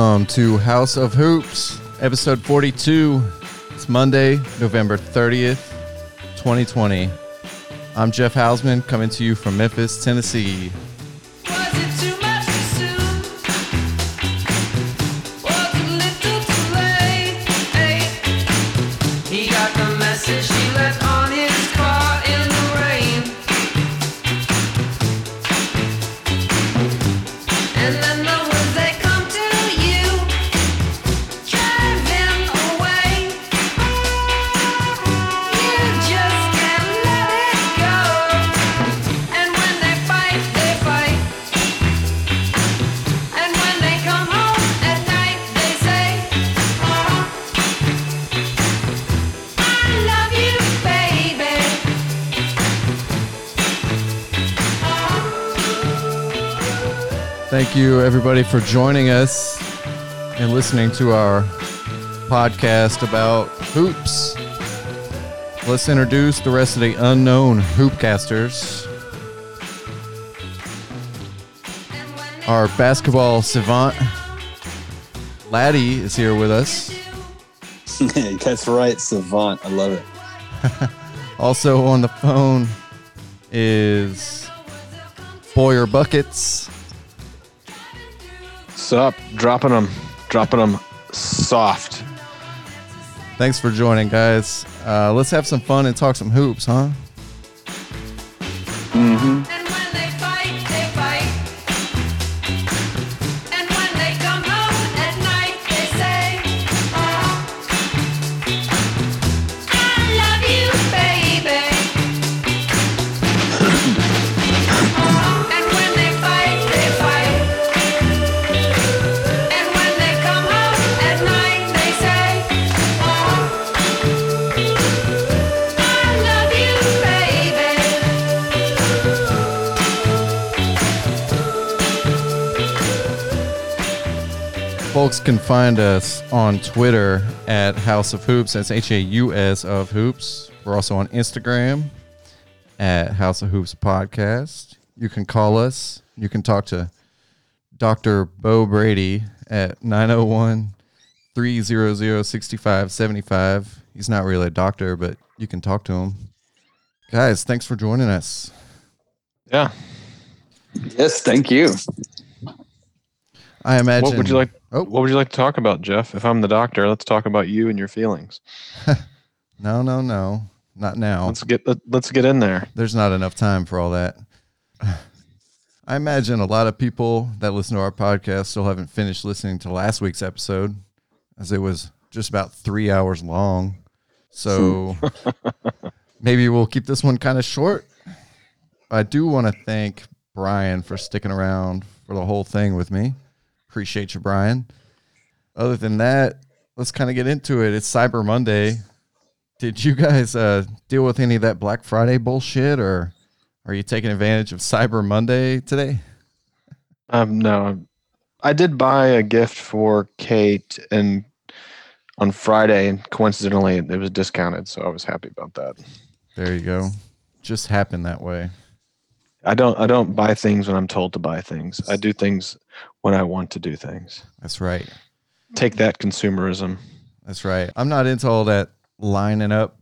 Welcome to Haus of Hoops, episode 42. It's Monday, November 30th, 2020. I'm Jeff Hausman coming to you from Memphis, Tennessee. You, everybody, for joining us and listening to our podcast about hoops. Let's introduce the rest of the unknown hoopcasters. Our basketball savant, Laddie, is here with us. That's right, Savant. I love it. Also on the phone is Boyer Buckets. Sup? Dropping them, dropping them soft. Thanks for joining, guys. Uh, let's have some fun and talk some hoops, huh? Folks can find us on Twitter at Haus of Hoops. That's H A U S of Hoops. We're also on Instagram at Haus of Hoops Podcast. You can call us. You can talk to Dr. Bo Brady at 901 300 6575. He's not really a doctor, but you can talk to him. Guys, thanks for joining us. Yeah. Yes, thank you. I imagine. What would you like? Oh. What would you like to talk about, Jeff? If I'm the doctor, let's talk about you and your feelings. No, no, no. Not now. Let's get let, let's get in there. there's not enough time for all that. I imagine a lot of people that listen to our podcast still haven't finished listening to last week's episode, as it was just about three hours long. So maybe we'll keep this one kind of short. I do want to thank Brian for sticking around for the whole thing with me. Appreciate you, Brian. Other than that, let's kind of get into it. It's Cyber Monday. Did you guys uh, deal with any of that Black Friday bullshit, or are you taking advantage of Cyber Monday today? Um, no, I did buy a gift for Kate, and on Friday, and coincidentally, it was discounted, so I was happy about that. There you go. Just happened that way. I don't I don't buy things when I'm told to buy things. I do things when I want to do things. That's right. Take that consumerism. That's right. I'm not into all that lining up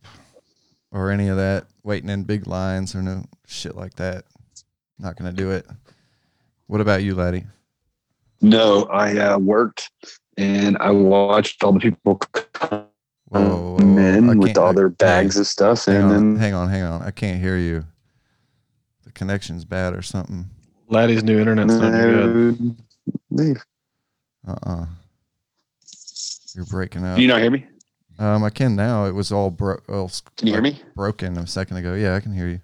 or any of that, waiting in big lines or no shit like that. Not gonna do it. What about you, laddie? No, I uh, worked and I watched all the people come Whoa, whoa, whoa. I in with all their I- bags of stuff, and on, then hang on, hang on. I can't hear you. The connection's bad or something. Laddie's new internet's not good. leave. Uh uh You're breaking up. Can you not hear me? Um, I can now. It was all broke. all sc- Can you hear me? broken a second ago. Yeah, I can hear you.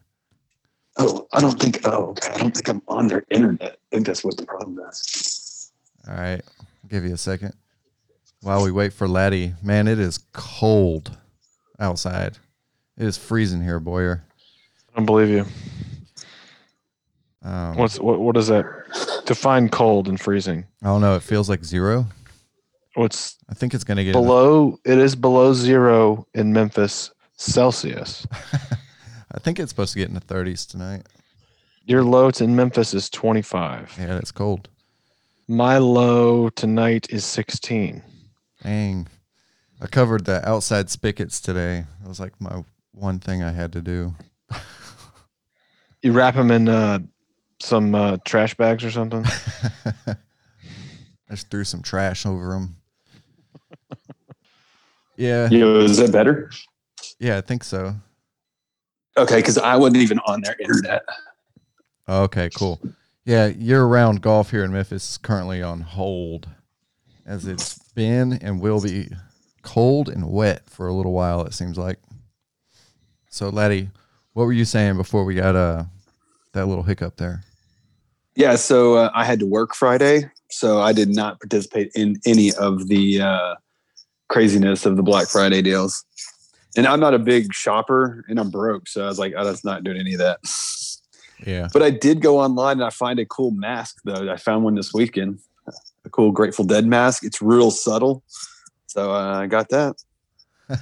Oh, I don't think. Oh, okay. I don't think I'm on their internet. I think that's what the problem is. All right, I'll give you a second while we wait for Laddie. Man, it is cold outside. It is freezing here, Boyer. I don't believe you. Um, What's what? What is that? Define cold and freezing. I don't know. It feels like zero. What's I think it's gonna get below? It is below zero in Memphis Celsius. I think it's supposed to get in the 30s tonight. Your low in Memphis is 25. Yeah, it's cold. My low tonight is 16. Dang. I covered the outside spigots today. It was like my one thing I had to do. You wrap them in uh, some uh, trash bags or something. I just threw some trash over them. Yeah, Yo, is that better? yeah, I think so. Okay, because I wasn't even on their internet. Okay, cool. Yeah, year-round golf here in Memphis is currently on hold, as it's been and will be cold and wet for a little while. It seems like. So, Laddie, what were you saying before we got uh that little hiccup there? Yeah, so uh, I had to work Friday, so I did not participate in any of the uh, craziness of the Black Friday deals. And I'm not a big shopper, and I'm broke, so I was like, "Oh, that's not doing any of that." Yeah. But I did go online and I find a cool mask though. I found one this weekend, a cool Grateful Dead mask. It's real subtle, so uh, I got that.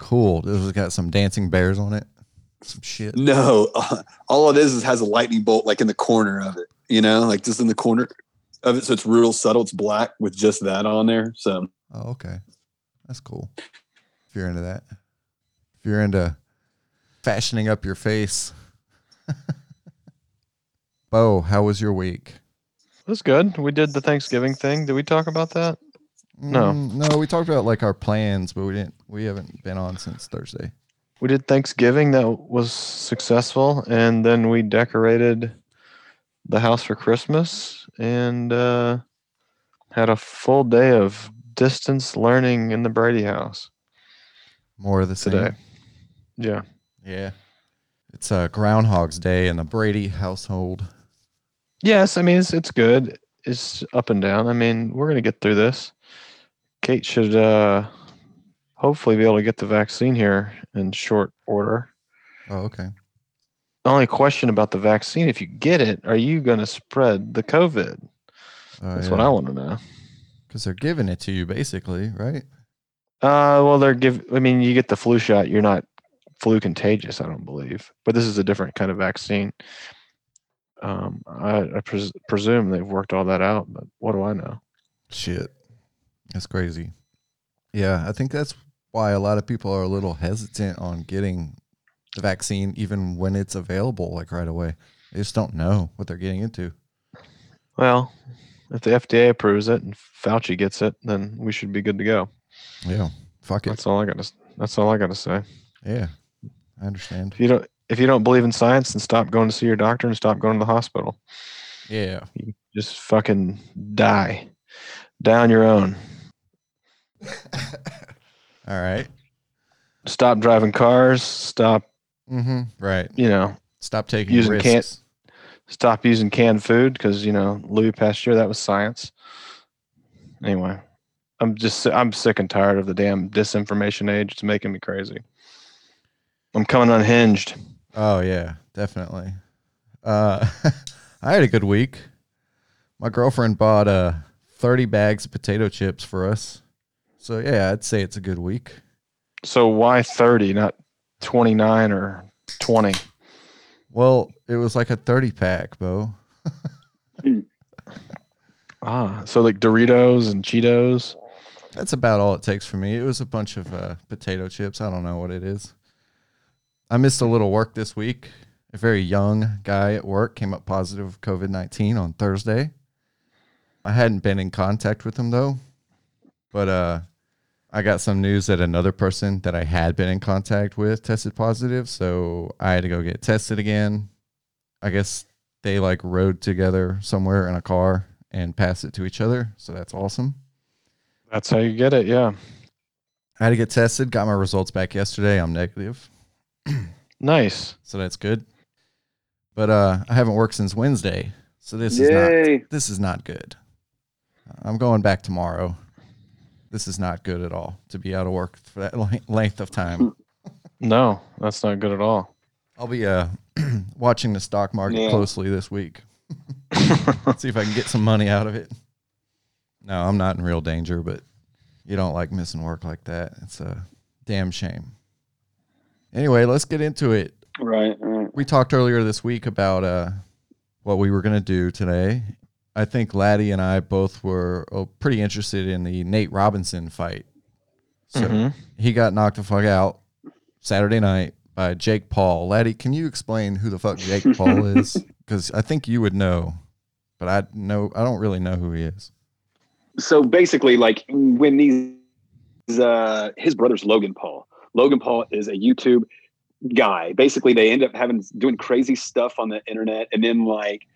Cool. This has got some dancing bears on it. Some shit. No, all it is is has a lightning bolt like in the corner of it. You know, like just in the corner of it, so it's real subtle. It's black with just that on there. So Oh, okay. That's cool. If you're into that. If you're into fashioning up your face. Bo, how was your week? That's good. We did the Thanksgiving thing. Did we talk about that? No. Mm, no, we talked about like our plans, but we didn't we haven't been on since Thursday. We did Thanksgiving. That was successful. And then we decorated the house for Christmas and uh, had a full day of distance learning in the Brady house More of the same. today. Yeah. Yeah. It's a Groundhog's Day in the Brady household. Yes, I mean it's it's good. It's up and down. I mean, we're gonna get through this. Kate should uh hopefully be able to get the vaccine here in short order. Oh, okay. The only question about the vaccine, if you get it, are you gonna spread the COVID? Oh, That's what I want to know. Because they're giving it to you, basically, right? Uh well they're give I mean you get the flu shot, you're not flu contagious, I don't believe. But this is a different kind of vaccine. Um I, I pres- presume they've worked all that out, but what do I know? Shit. That's crazy. Yeah, I think that's why a lot of people are a little hesitant on getting the vaccine, even when it's available, like right away. They just don't know what they're getting into. Well, if the FDA approves it and Fauci gets it, then we should be good to go. Yeah. Fuck it. That's all I got to. That's all I got to say. Yeah. I understand. If you don't, if you don't believe in science, then stop going to see your doctor and stop going to the hospital. Yeah. Just fucking die, die on your own. All right. Stop driving cars. Stop, Mm-hmm. Right. you know, Stop taking Using risks. can't- stop using canned food because you know Louis Pasteur. That was science. Anyway, I'm just I'm sick and tired of the damn disinformation age. It's making me crazy. I'm coming unhinged. Oh yeah, definitely. Uh, I had a good week. My girlfriend bought uh 30 bags of potato chips for us. So yeah, I'd say it's a good week. So why 30, not 29 or 20? Well, it was like a 30 pack, Bo. Ah, so like Doritos and Cheetos. That's about all it takes for me. It was a bunch of uh, potato chips. I don't know what it is. I missed a little work this week. A very young guy at work came up positive with COVID 19 on Thursday. I hadn't been in contact with him though, but uh, I got some news that another person that I had been in contact with tested positive. So I had to go get tested again. I guess they like rode together somewhere in a car and passed it to each other. So that's awesome. That's how you get it. Yeah. I had to get tested. Got my results back yesterday. I'm negative, Nice. so that's good. But uh, I haven't worked since Wednesday, so this is not this is not good. I'm going back tomorrow. This is not good at all to be out of work for that length of time. No, that's not good at all. I'll be uh, watching the stock market Yeah. closely this week. See if I can get some money out of it. No, I'm not in real danger, but you don't like missing work like that. It's a damn shame. Anyway, let's get into it. Right, right. we talked earlier this week about uh, what we were going to do today, I think Laddie and I both were oh, pretty interested in the Nate Robinson fight. So Mhm. he got knocked the fuck out Saturday night by Jake Paul. Laddie, can you explain who the fuck Jake Paul is? Because I think you would know, but I know I don't really know who he is. so basically like when these uh his brother's logan paul logan paul is a youtube guy basically they end up having doing crazy stuff on the internet and then like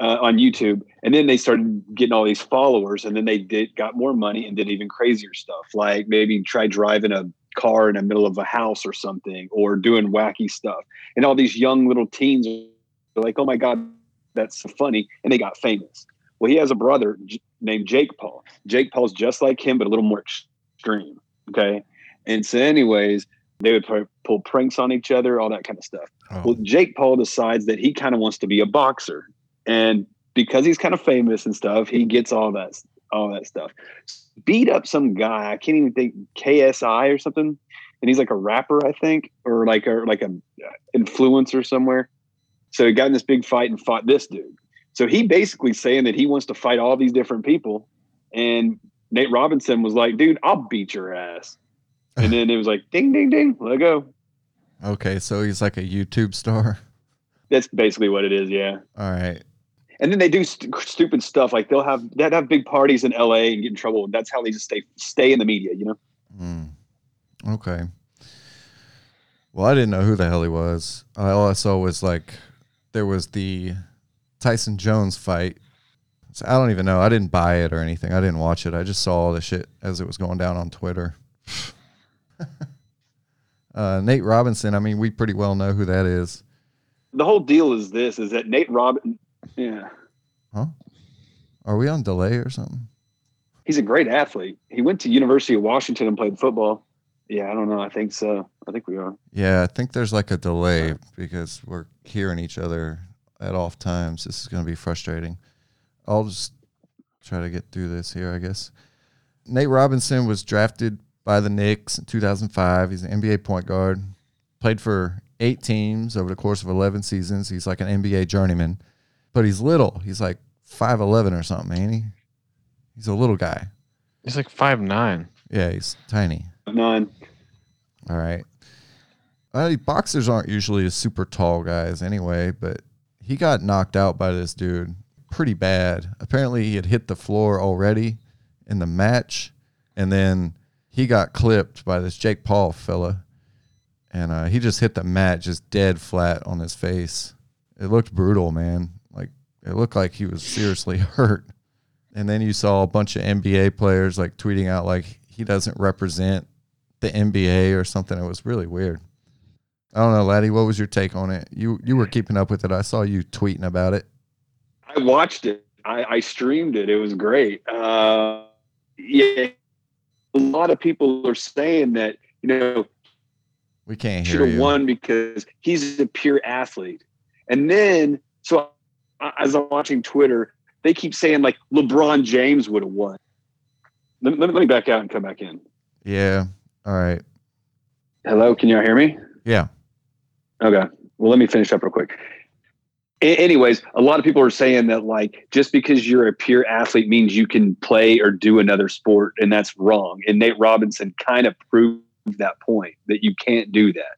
uh, on youtube and then they started getting all these followers and then they did got more money and did even crazier stuff like maybe try driving a car in the middle of a house or something or doing wacky stuff and all these young little teens are like oh my god that's so funny and they got famous well he has a brother J- named jake paul Jake Paul's just like him, but a little more extreme. Okay. And so, anyways, they would pr- pull pranks on each other, all that kind of stuff. Oh, Well, Jake Paul decides that he kind of wants to be a boxer. And because he's kind of famous and stuff, he gets all that all that stuff. Beat up some guy, I can't even think KSI or something. And he's like a rapper, I think, or like a like a uh, influencer somewhere. So he got in this big fight and fought this dude. So he basically saying that he wants to fight all these different people. And Nate Robinson was like, dude, I'll beat your ass. And then it was like, ding, ding, ding, let go. okay, so he's like a YouTube star. That's basically what it is. Yeah. All right. And then they do st- stupid stuff. Like they'll have, they'd have big parties in LA and get in trouble. That's how they just stay, stay in the media, you know? Mm. Okay. Well, I didn't know who the hell he was. All I saw was like there was the Tyson Jones fight. So I don't even know. I didn't buy it or anything. I didn't watch it. I just saw all the shit as it was going down on Twitter. uh, Nate Robinson. I mean, we pretty well know who that is. The whole deal is this, is that Nate Robin, yeah, Huh? Are we on delay or something? he's a great athlete. He went to University of Washington and played football. Yeah, I don't know. I think so. I think we are. Yeah, I think there's like a delay because we're hearing each other at off times. This is going to be frustrating. I'll just try to get through this here, I guess. Nate Robinson was drafted by the Knicks in 2005. He's an NBA point guard. Played for eight teams over the course of 11 seasons. He's like an NBA journeyman, but he's little. He's like 5'11 or something, ain't he? He's a little guy. He's like five nine. Yeah, he's tiny. None. All right. Uh, boxers aren't usually super tall guys anyway, but he got knocked out by this dude pretty bad. Apparently, he had hit the floor already in the match, and then he got clipped by this Jake Paul fella, and uh, he just hit the mat just dead flat on his face. It looked brutal, man. It looked like he was seriously hurt. And then you saw a bunch of NBA players like tweeting out like he doesn't represent the NBA or something. It was really weird. I don't know, Laddie. What was your take on it? You you were keeping up with it. I saw you tweeting about it. I watched it. I, I streamed it. It was great. Uh, yeah, a lot of people are saying that you know We can't should have won because he's a pure athlete. And then, so Uh, as I'm watching Twitter, they keep saying like LeBron James would have won. Let, let, let me back out and come back in. Yeah. All right. Hello, can y'all hear me? Yeah. Okay. Well, let me finish up real quick. A- anyways, a lot of people are saying that like just because you're a pure athlete means you can play or do another sport, and that's wrong. And Nate Robinson kind of proved that point that you can't do that.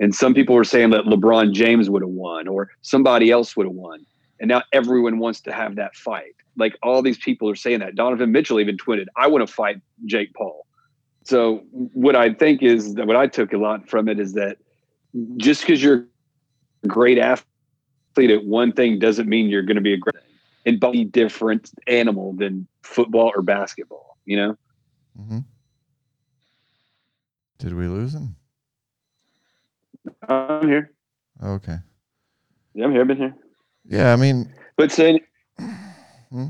And some people were saying that LeBron James would have won or somebody else would have won. And now everyone wants to have that fight. Like all these people are saying that. Donovan Mitchell even tweeted, I want to fight Jake Paul. So what I think is that what I took a lot from it is that just because you're a great athlete at one thing doesn't mean you're going to be a great and be different animal than football or basketball. You know, Mm-hmm. Did we lose him? I'm here. Okay. Yeah, I'm here. I've been here. Yeah. I mean, But so, Hmm?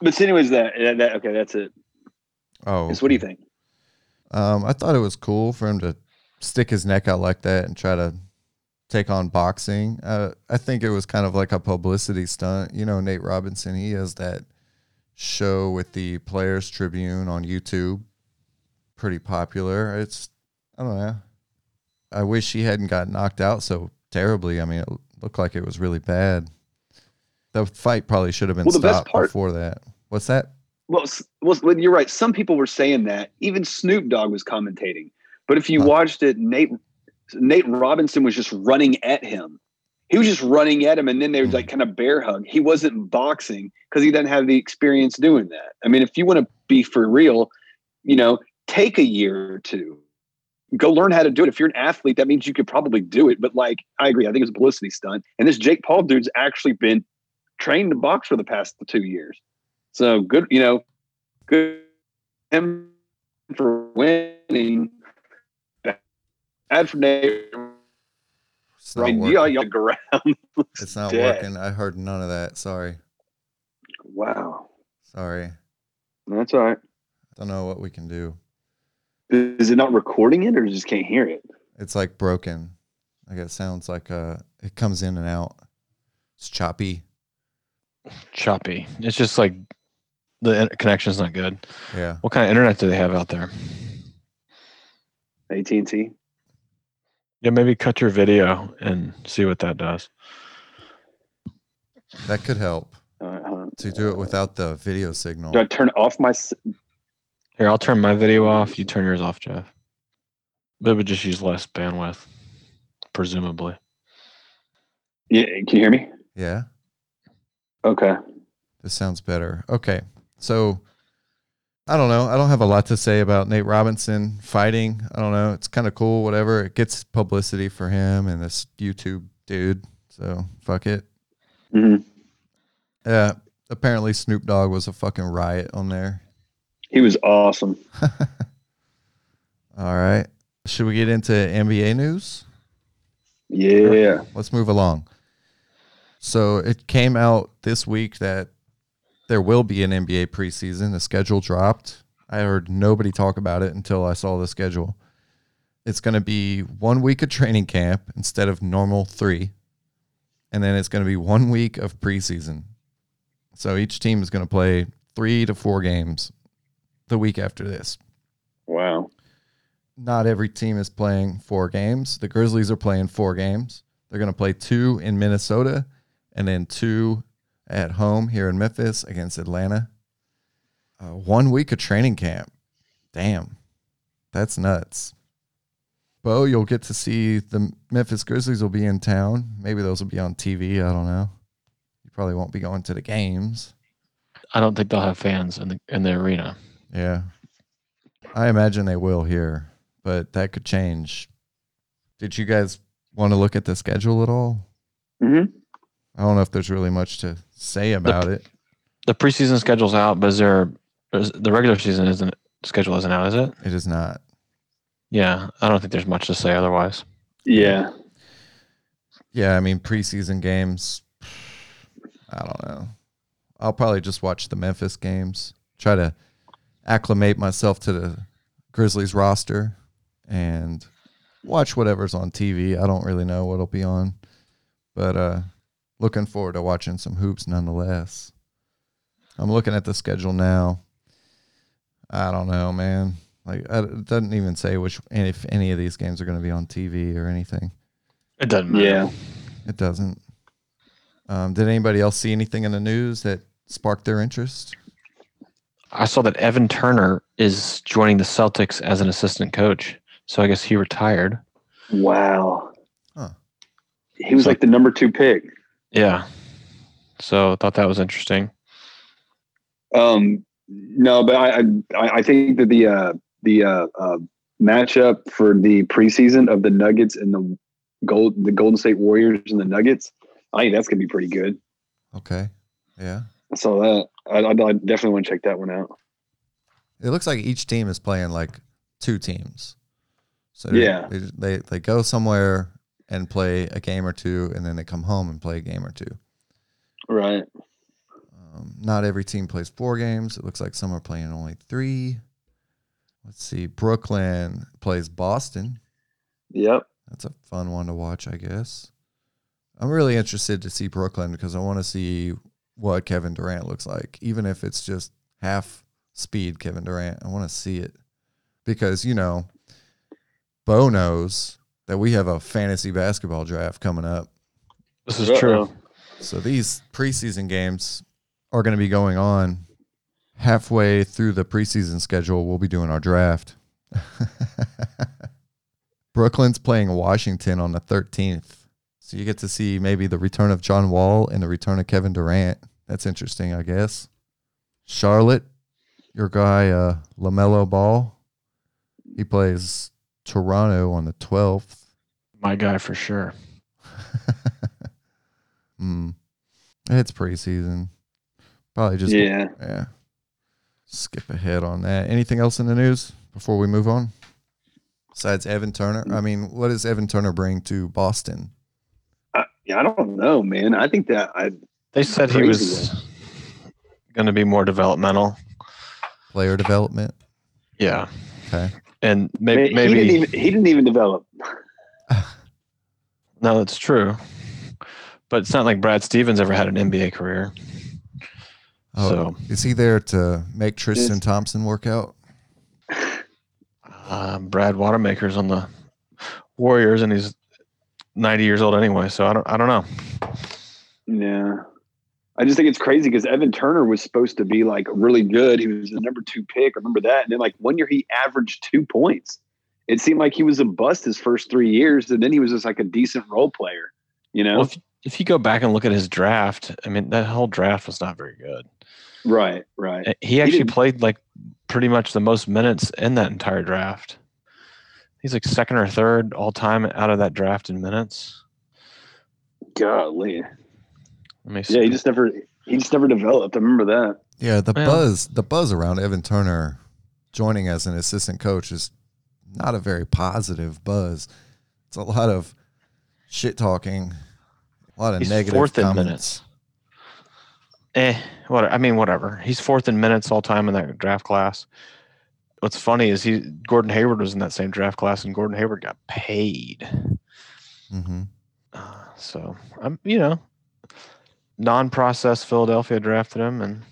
but so anyways, that, that, that okay, that's it. oh, So what do you think? Um, I thought it was cool for him to stick his neck out like that and try to take on boxing. Uh, I think it was kind of like a publicity stunt. You know, Nate Robinson, he has that show with the Players Tribune on YouTube. Pretty popular. It's, I don't know. I wish he hadn't got knocked out so terribly. I mean, it looked like it was really bad. the fight probably should have been Well, stopped part- before that. What's that? Well, well, you're right. Some people were saying that. Even Snoop Dogg was commentating. But if you Huh. watched it, Nate Nate Robinson was just running at him. He was just running at him, and then they Hmm. was like kind of bear hug. He wasn't boxing because he doesn't have the experience doing that. I mean, if you want to be for real, you know, take a year or two. Go learn how to do it. If you're an athlete, that means you could probably do it. But like, I agree. I think it's a publicity stunt. And this Jake Paul dude's actually been trained to box for the past two years. So good, you know, good him for winning. Bad for Nate. It's I not mean, working. go around. it's not dead. working. I heard none of that. Sorry. Wow, Sorry. that's all right. I don't know what we can do. Is it not recording it, or you just can't hear it? It's like broken. Like it sounds like uh it comes in and out. It's choppy. Choppy. It's just like the connection's not good. Yeah. What kind of internet do they have out there? AT and T. Yeah, maybe cut your video and see what that does. That could help Uh, to do it without the video signal. do I turn off my? S- Here, I'll turn my video off. You turn yours off, Jeff. But it would just use less bandwidth, presumably. Yeah, can you hear me? Yeah. Okay. This sounds better. Okay. So I don't know. I don't have a lot to say about Nate Robinson fighting. I don't know. It's kind of cool, whatever. It gets publicity for him and this YouTube dude. So fuck it. hmm Yeah. Apparently Snoop Dogg was a fucking riot on there. He was awesome. All right. Should we get into NBA news? Yeah. Let's move along. So it came out this week that there will be an NBA preseason. The schedule dropped. I heard nobody talk about it until I saw the schedule. It's going to be one week of training camp instead of normal three. And then it's going to be one week of preseason. So each team is going to play three to four games the week after this. Wow. Not every team is playing four games. The Grizzlies are playing four games. They're going to play two in Minnesota and then two at home here in Memphis against Atlanta. Uh, one week of training camp. Damn. That's nuts. Bo, you'll get to see the Memphis Grizzlies will be in town. Maybe those will be on TV. I don't know. You probably won't be going to the games. I don't think they'll have fans in the in the arena. Yeah. I imagine they will here, but that could change. Did you guys want to look at the schedule at all? hmm I don't know if there's really much to say about it. The preseason schedule's out, but is there is, the regular season isn't schedule isn't out, is it? It is not. Yeah, I don't think there's much to say otherwise. Yeah. Yeah, I mean preseason games. I don't know. I'll probably just watch the Memphis games. Try to acclimate myself to the Grizzlies roster and watch whatever's on TV. I don't really know what'll be on, but uh, looking forward to watching some hoops nonetheless. I'm looking at the schedule now. I don't know, man. Like I, it doesn't even say which if any of these games are going to be on TV or anything. It doesn't matter. Yeah. It doesn't. Um, did anybody else see anything in the news that sparked their interest? I saw that Evan Turner is joining the Celtics as an assistant coach. So I guess he retired. Wow. Huh. He was So- like the number two pick. Yeah. So I thought that was interesting. Um, no, but I, I, I think that the, uh, the, uh, uh, matchup for the preseason of the Nuggets and the gold, the Golden State Warriors and the Nuggets, I think that's going to be pretty good. Okay. Yeah. I saw that. I, I, I definitely want to check that one out. It looks like each team is playing like two teams. So Yeah. they, they they go somewhere and play a game or two, and then they come home and play a game or two. Right. Um, not every team plays four games. It looks like some are playing only three. Let's see. Brooklyn plays Boston. Yep. That's a fun one to watch, I guess. I'm really interested to see Brooklyn because I want to see what Kevin Durant looks like, even if it's just half speed Kevin Durant. I want to see it because, you know, Bo knows that we have a fantasy basketball draft coming up. This is Uh-oh. true. So these preseason games are going to be going on halfway through the preseason schedule. We'll be doing our draft. Brooklyn's playing Washington on the 13th. So you get to see maybe the return of John Wall and the return of Kevin Durant. That's interesting, I guess. Charlotte, your guy uh, Lamelo Ball, he plays Toronto on the 12th. My guy for sure. Hmm. It's preseason. Probably just yeah. yeah. Skip ahead on that. Anything else in the news before we move on? Besides Evan Turner, I mean, what does Evan Turner bring to Boston? I, yeah, I don't know, man. I think that I They said he was going to be more developmental. Player development. Yeah, Okay. and man, maybe he maybe didn't even he didn't even develop. no, that's true. But it's not like Brad Stevens ever had an NBA career. Oh, So- is he there to make Tristan Thompson work out? Uh, Brad Watermaker's on the Warriors, and he's 90 years old anyway. So I don't I don't know. Yeah. I just think it's crazy because Evan Turner was supposed to be like really good. He was the number two pick. Remember that? And then like one year he averaged two points. It seemed like he was a bust his first three years, and then he was just like a decent role player. You know? Well, if, if you go back and look at his draft, I mean that whole draft was not very good. right, right. He actually didn't- played like pretty much the most minutes in that entire draft. He's like second or third all time out of that draft in minutes. Golly. Let me see. Yeah, he just never he just never developed. I remember that. Yeah, the Well- buzz the buzz around Evan Turner joining as an assistant coach is not a very positive buzz. It's a lot of shit talking, a lot of He's negative fourth in comments. minutes. Eh, what I mean, whatever. He's fourth in minutes all time in that draft class. What's funny is he Gordon Hayward was in that same draft class, and Gordon Hayward got paid. hmm Uh, so I'm, you know, non-process Philadelphia drafted him, and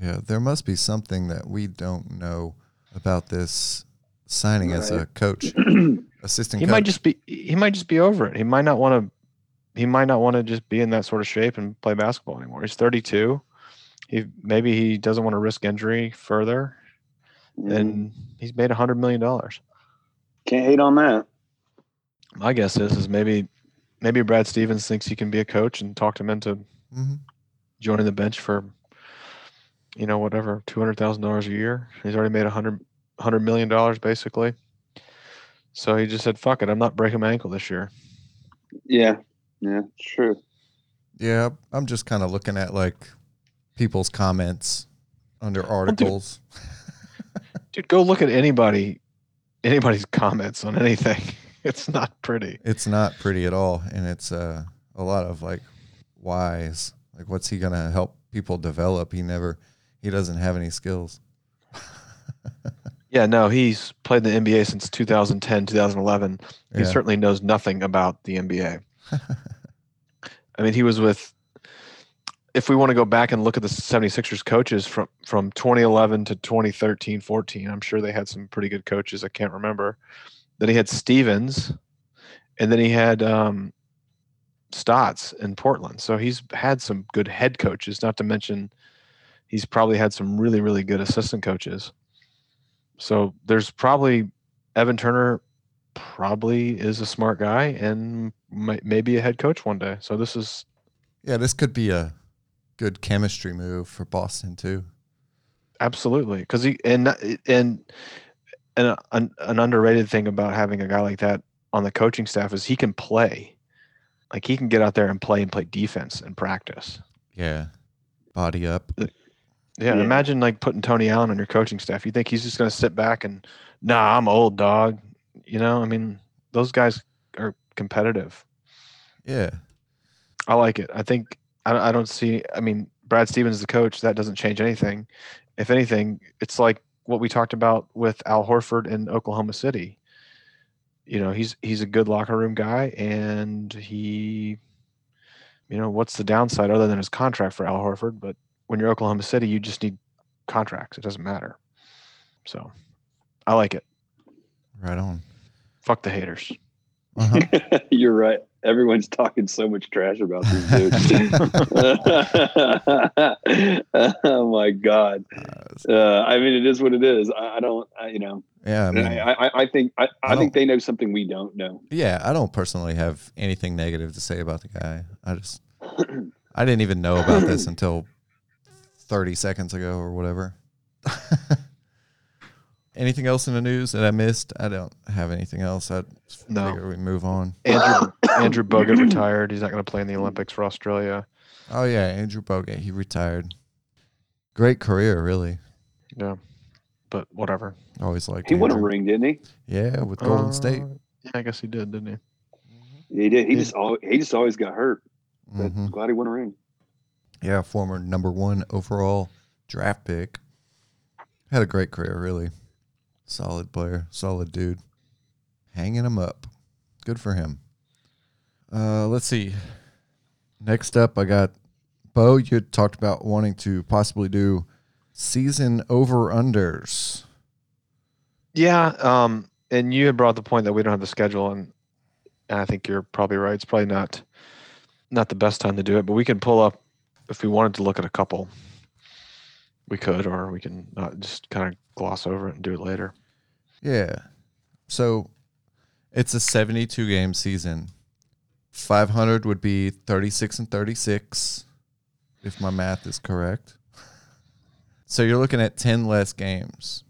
Yeah, there must be something that we don't know about this signing as a coach, assistant he coach. might just be he might just be over it. He might not want to he might not want to just be in that sort of shape and play basketball anymore. He's 32. He maybe he doesn't want to risk injury further, And and he's made a hundred million dollars. can't hate on that. My guess is is maybe maybe Brad Stevens thinks he can be a coach and talked him into Mhm. joining the bench for you know whatever two hundred thousand dollars a year. He's already made a hundred hundred million dollars basically. So he just said, "Fuck it, I'm not breaking my ankle this year." Yeah. Yeah, true. Yeah, I'm just kind of looking at like people's comments under articles. Dude, go look at anybody anybody's comments on anything. It's not pretty. It's not pretty at all, and it's uh, a lot of like whys. Like, what's he gonna help people develop? He never, he doesn't have any skills. Yeah, no, he's played in the NBA since 2010, 2011. He Yeah. certainly knows nothing about the NBA. I mean, he was with if we want to go back and look at the 76ers coaches from from 2011 to 2013, 14, I'm sure they had some pretty good coaches. I can't remember. Then he had Stevens and then he had um Stotts in Portland. So he's had some good head coaches, not to mention he's probably had some really really good assistant coaches. So there's probably Evan Turner probably is a smart guy and might, maybe a head coach one day. So this is Yeah, this could be a good chemistry move for Boston too. absolutely because he and and and an, an underrated thing about having a guy like that on the coaching staff is he can play. Like he can get out there and play and play defense and practice. Yeah, body up. Yeah, Yeah. imagine like putting Tony Allen on your coaching staff. You think he's just going to sit back and, nah, I'm old dog. You know, I mean, those guys are competitive. Yeah, I like it. I think I, don't- I don't see. I mean, Brad Stevens is the coach. That doesn't change anything. If anything, it's like what we talked about with Al Horford in Oklahoma City. You know, he's he's a good locker room guy, and he, you know, what's the downside other than his contract for Al Horford? But when you're Oklahoma City, you just need contracts. It doesn't matter. So, I like it. right on. Fuck the haters. Uh-huh. You're right. Everyone's talking so much trash about this dude. oh my god! Uh, I mean, it is what it is. I, I don't. I, you know, Yeah, I I, mean, I, I think I, I, I think they know something we don't know. yeah, I don't personally have anything negative to say about the guy. I just, I didn't even know about this until 30 seconds ago or whatever. Anything else in the news that I missed? I don't have anything else. I just No. figure we move on. Andrew Andrew Bogut retired. He's not going to play in the Olympics for Australia. Oh yeah, Andrew Bogut, he retired. Great career, really. Yeah, but whatever. Always liked. He won a ring, didn't he? Yeah, with Golden Uh, State. Yeah, I guess he did, didn't he? He did. He Yeah. just al- he just always got hurt. But Mhm. glad he won a ring. Yeah, former number one overall draft pick. Had a great career, really. Solid player, solid dude. Hanging him up. Good for him. Uh, let's see. Next up, I got Bo. You talked about wanting to possibly do season over unders. Yeah, um, and you had brought the point that we don't have the schedule, and, and I think you're probably right. It's probably not not the best time to do it, but we can pull up if we wanted to look at a couple. We could, or we can not just kind of gloss over it and do it later. Yeah. So it's a 72 game season. 500 would be 36 and 36, if my math is correct. So you're looking at 10 less games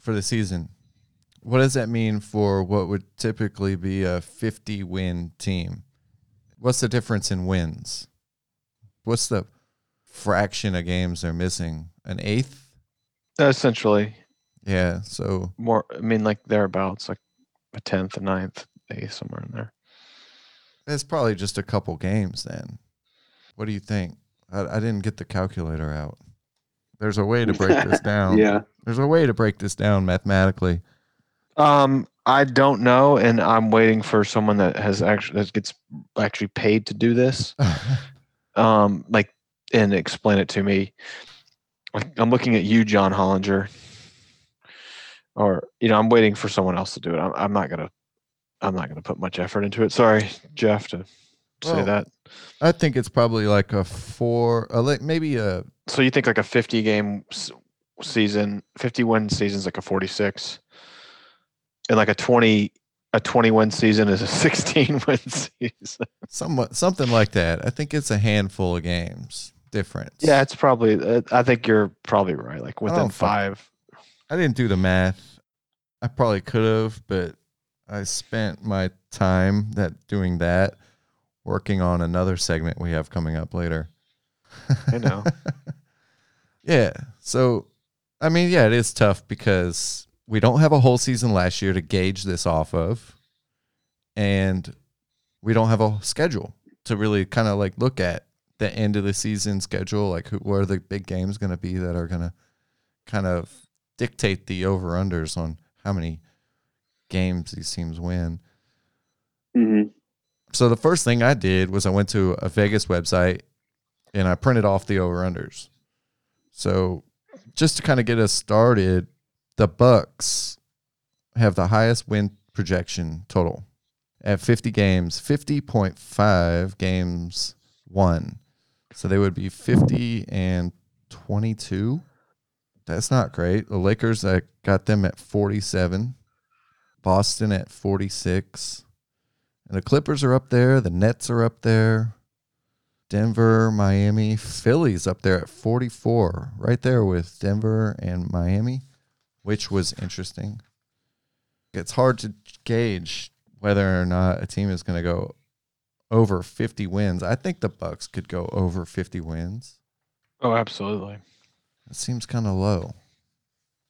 for the season. What does that mean for what would typically be a 50 win team? What's the difference in wins? What's the fraction of games they're missing? An eighth? Uh, essentially, Yeah. So more. I mean, like thereabouts, like a tenth, a ninth, eighth, somewhere in there. It's probably just a couple games then. What do you think? I, I didn't get the calculator out. There's a way to break this down. Yeah. There's a way to break this down mathematically. Um, I don't know, and I'm waiting for someone that has actually that gets actually paid to do this. um like and explain it to me i'm looking at you john hollinger or you know i'm waiting for someone else to do it. I'm, I'm not gonna i'm not gonna put much effort into it. Sorry jeff to say Well, that. I think it's probably like a four, a, like maybe a so you think like a 50 game season 50 win season is like a 46 and like a 20 a 20 win season is a 16 win season. Somewhat something like that. I think it's a handful of games difference. yeah it's probably uh, i think you're probably right like within five I didn't do the math. I probably could have, but I spent my time that doing that working on another segment we have coming up later. i know Yeah. So, I mean, yeah, it is tough because we don't have a whole season last year to gauge this off of. And we don't have a schedule to really kind of like look at the end of the season schedule. Like, who, what are the big games going to be that are going to kind of dictate the over unders on how many games these teams win? hmm So, the first thing I did was I went to a Vegas website and I printed off the over unders. So just to kind of get us started, the Bucks have the highest win projection total at 50 games, 50.5 games won. So they would be 50 and 22. That's not great. The Lakers, I got them at 47. Boston at 46. And the Clippers are up there. The Nets are up there. Denver, Miami, Philly's up there at 44, right there with Denver and Miami, which was interesting. It's hard to gauge whether or not a team is going to go over 50 wins. I think the Bucks could go over 50 wins. oh absolutely It seems kind of low.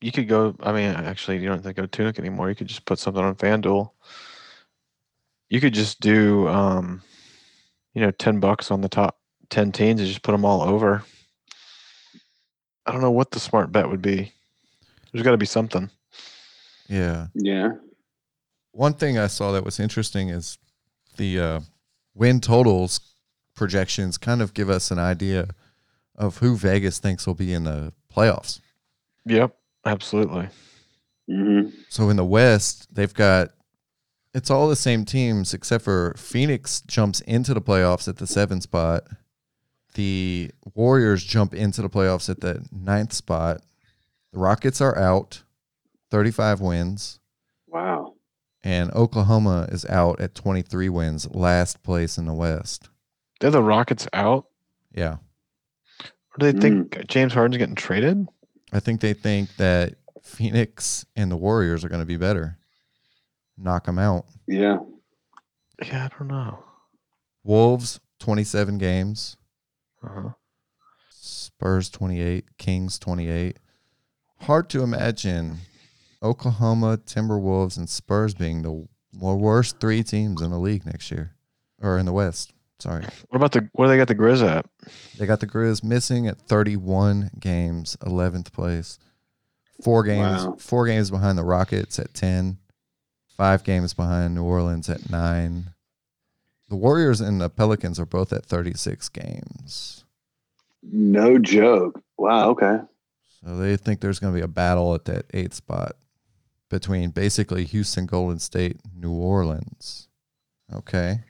You could go. I mean, actually, you don't have to go Tunica anymore. You could just put something on FanDuel. You could just do, um, you know, ten bucks on the top ten teams and just put them all over. I don't know what the smart bet would be. There's got to be something. Yeah. Yeah. One thing I saw that was interesting is the uh, win totals projections kind of give us an idea of who Vegas thinks will be in the playoffs. Yep, absolutely. hmm So in the West, they've got it's all the same teams except for Phoenix jumps into the playoffs at the seven spot. The Warriors jump into the playoffs at the ninth spot. The Rockets are out, 35 wins. Wow. And Oklahoma is out at 23 wins, last place in the West. They're the Rockets out. Yeah. Or do they think James Harden's getting traded? I think they think that Phoenix and the Warriors are going to be better. Knock them out. Yeah. Yeah, I don't know. Wolves, 27 games. Uh-huh. Spurs 28, Kings 28. Hard to imagine Oklahoma, Timberwolves, and Spurs being the worst three teams in the league next year or in the West. Sorry. What about the where they got the Grizz at? They got the Grizz missing at 31 games, 11th place. Four games, Wow. four games behind the Rockets at 10. Five games behind New Orleans at nine. The Warriors and the Pelicans are both at 36 games. No joke. Wow. Okay. So they think there's going to be a battle at that eighth spot between basically Houston, Golden State, New Orleans. Okay.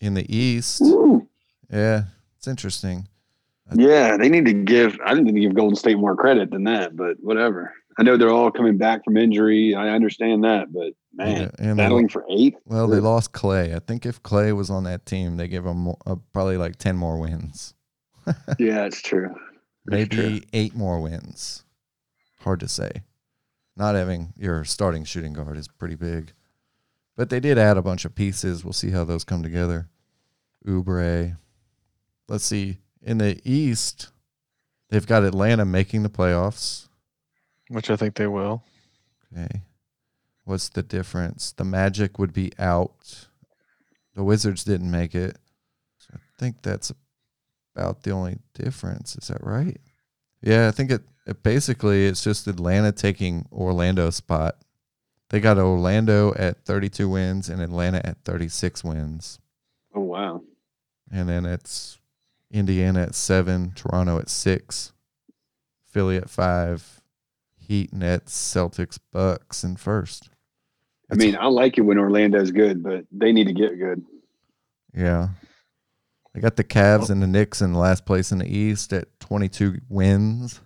In the East, Woo. yeah, it's interesting. Yeah, they need to give. I didn't give Golden State more credit than that, but whatever. I know they're all coming back from injury. I understand that, but man, Yeah, and they, battling for eight. well, they lost Clay. I think if Clay was on that team, they give him mo- uh, probably like 10 more wins, Yeah, it's true. That's true. maybe eight more wins. Hard to say. Not having your starting shooting guard is pretty big. But they did add a bunch of pieces. We'll see how those come together. Oubre. Let's see. In the East, they've got Atlanta making the playoffs. Which I think they will. Okay. What's the difference? The Magic would be out. The Wizards didn't make it. So I think that's about the only difference. Is that right? Yeah, I think it, it basically it's just Atlanta taking Orlando's spot. They got Orlando at 32 wins and Atlanta at 36 wins. Oh wow. And then it's Indiana at seven, Toronto at six, Philly at five, Heat, Nets, Celtics, Bucks, and first. I mean, I like it when Orlando's good, but they need to get good. Yeah. They got the Cavs and the Knicks in last place in the East at 22 wins.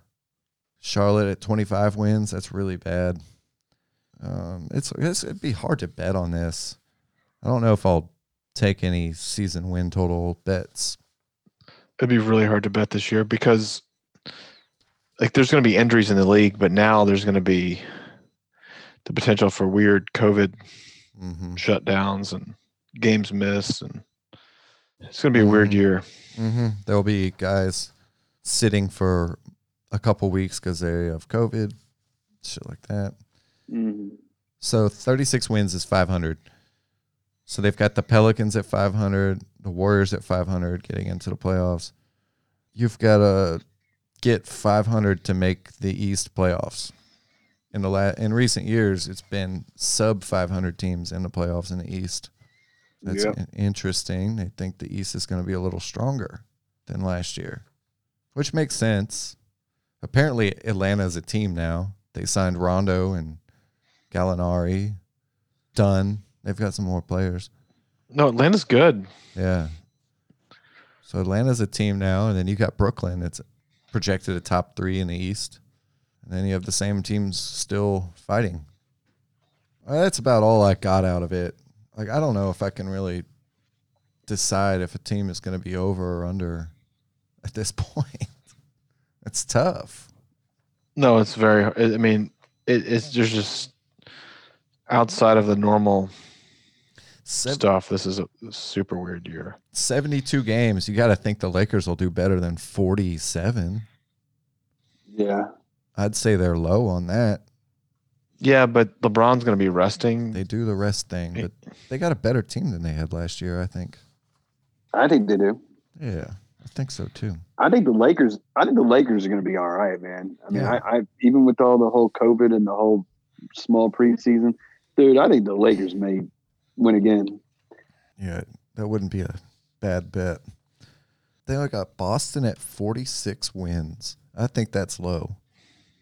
Charlotte at 25 wins. That's really bad. Um, it's, it's it'd be hard to bet on this. I don't know if I'll take any season win total bets. It'd be really hard to bet this year because like there's going to be injuries in the league, but now there's going to be the potential for weird COVID hmm shutdowns and games missed, and it's going to be a weird Mhm. year. hmm There'll be guys sitting for a couple weeks because they have COVID, shit like that. Mhm. So 36 wins is 500. So they've got the Pelicans at 500, the Warriors at 500 getting into the playoffs. You've got to get 500 to make the East playoffs. In the la- in recent years, it's been sub 500 teams in the playoffs in the East. That's Yep. in- interesting. They think the East is going to be a little stronger than last year, which makes sense. Apparently, Atlanta is a team now. They signed Rondo and Gallinari, Dunn. They've got some more players. No, Atlanta's good. Yeah. So Atlanta's a team now, and then you got Brooklyn. It's projected a top three in the East, and then you have the same teams still fighting. That's about all I got out of it. Like I don't know if I can really decide if a team is going to be over or under at this point. it's tough. No, it's very. I I mean, it, it's there's just outside of the normal Seven, stuff. This is a super weird year. 72 games. You got to think the Lakers will do better than 47. Yeah. I'd say they're low on that. Yeah, but LeBron's going to be resting. They do the rest thing, but they got a better team than they had last year, I think. I think they do. Yeah, I think so too. I think the Lakers. I think the Lakers are going to be all right, man. I mean, Yeah. I, I even with all the whole COVID and the whole small preseason, dude. I think the Lakers may win again. Yeah, that wouldn't be a bad bet. They only got Boston at 46 wins. I think that's low.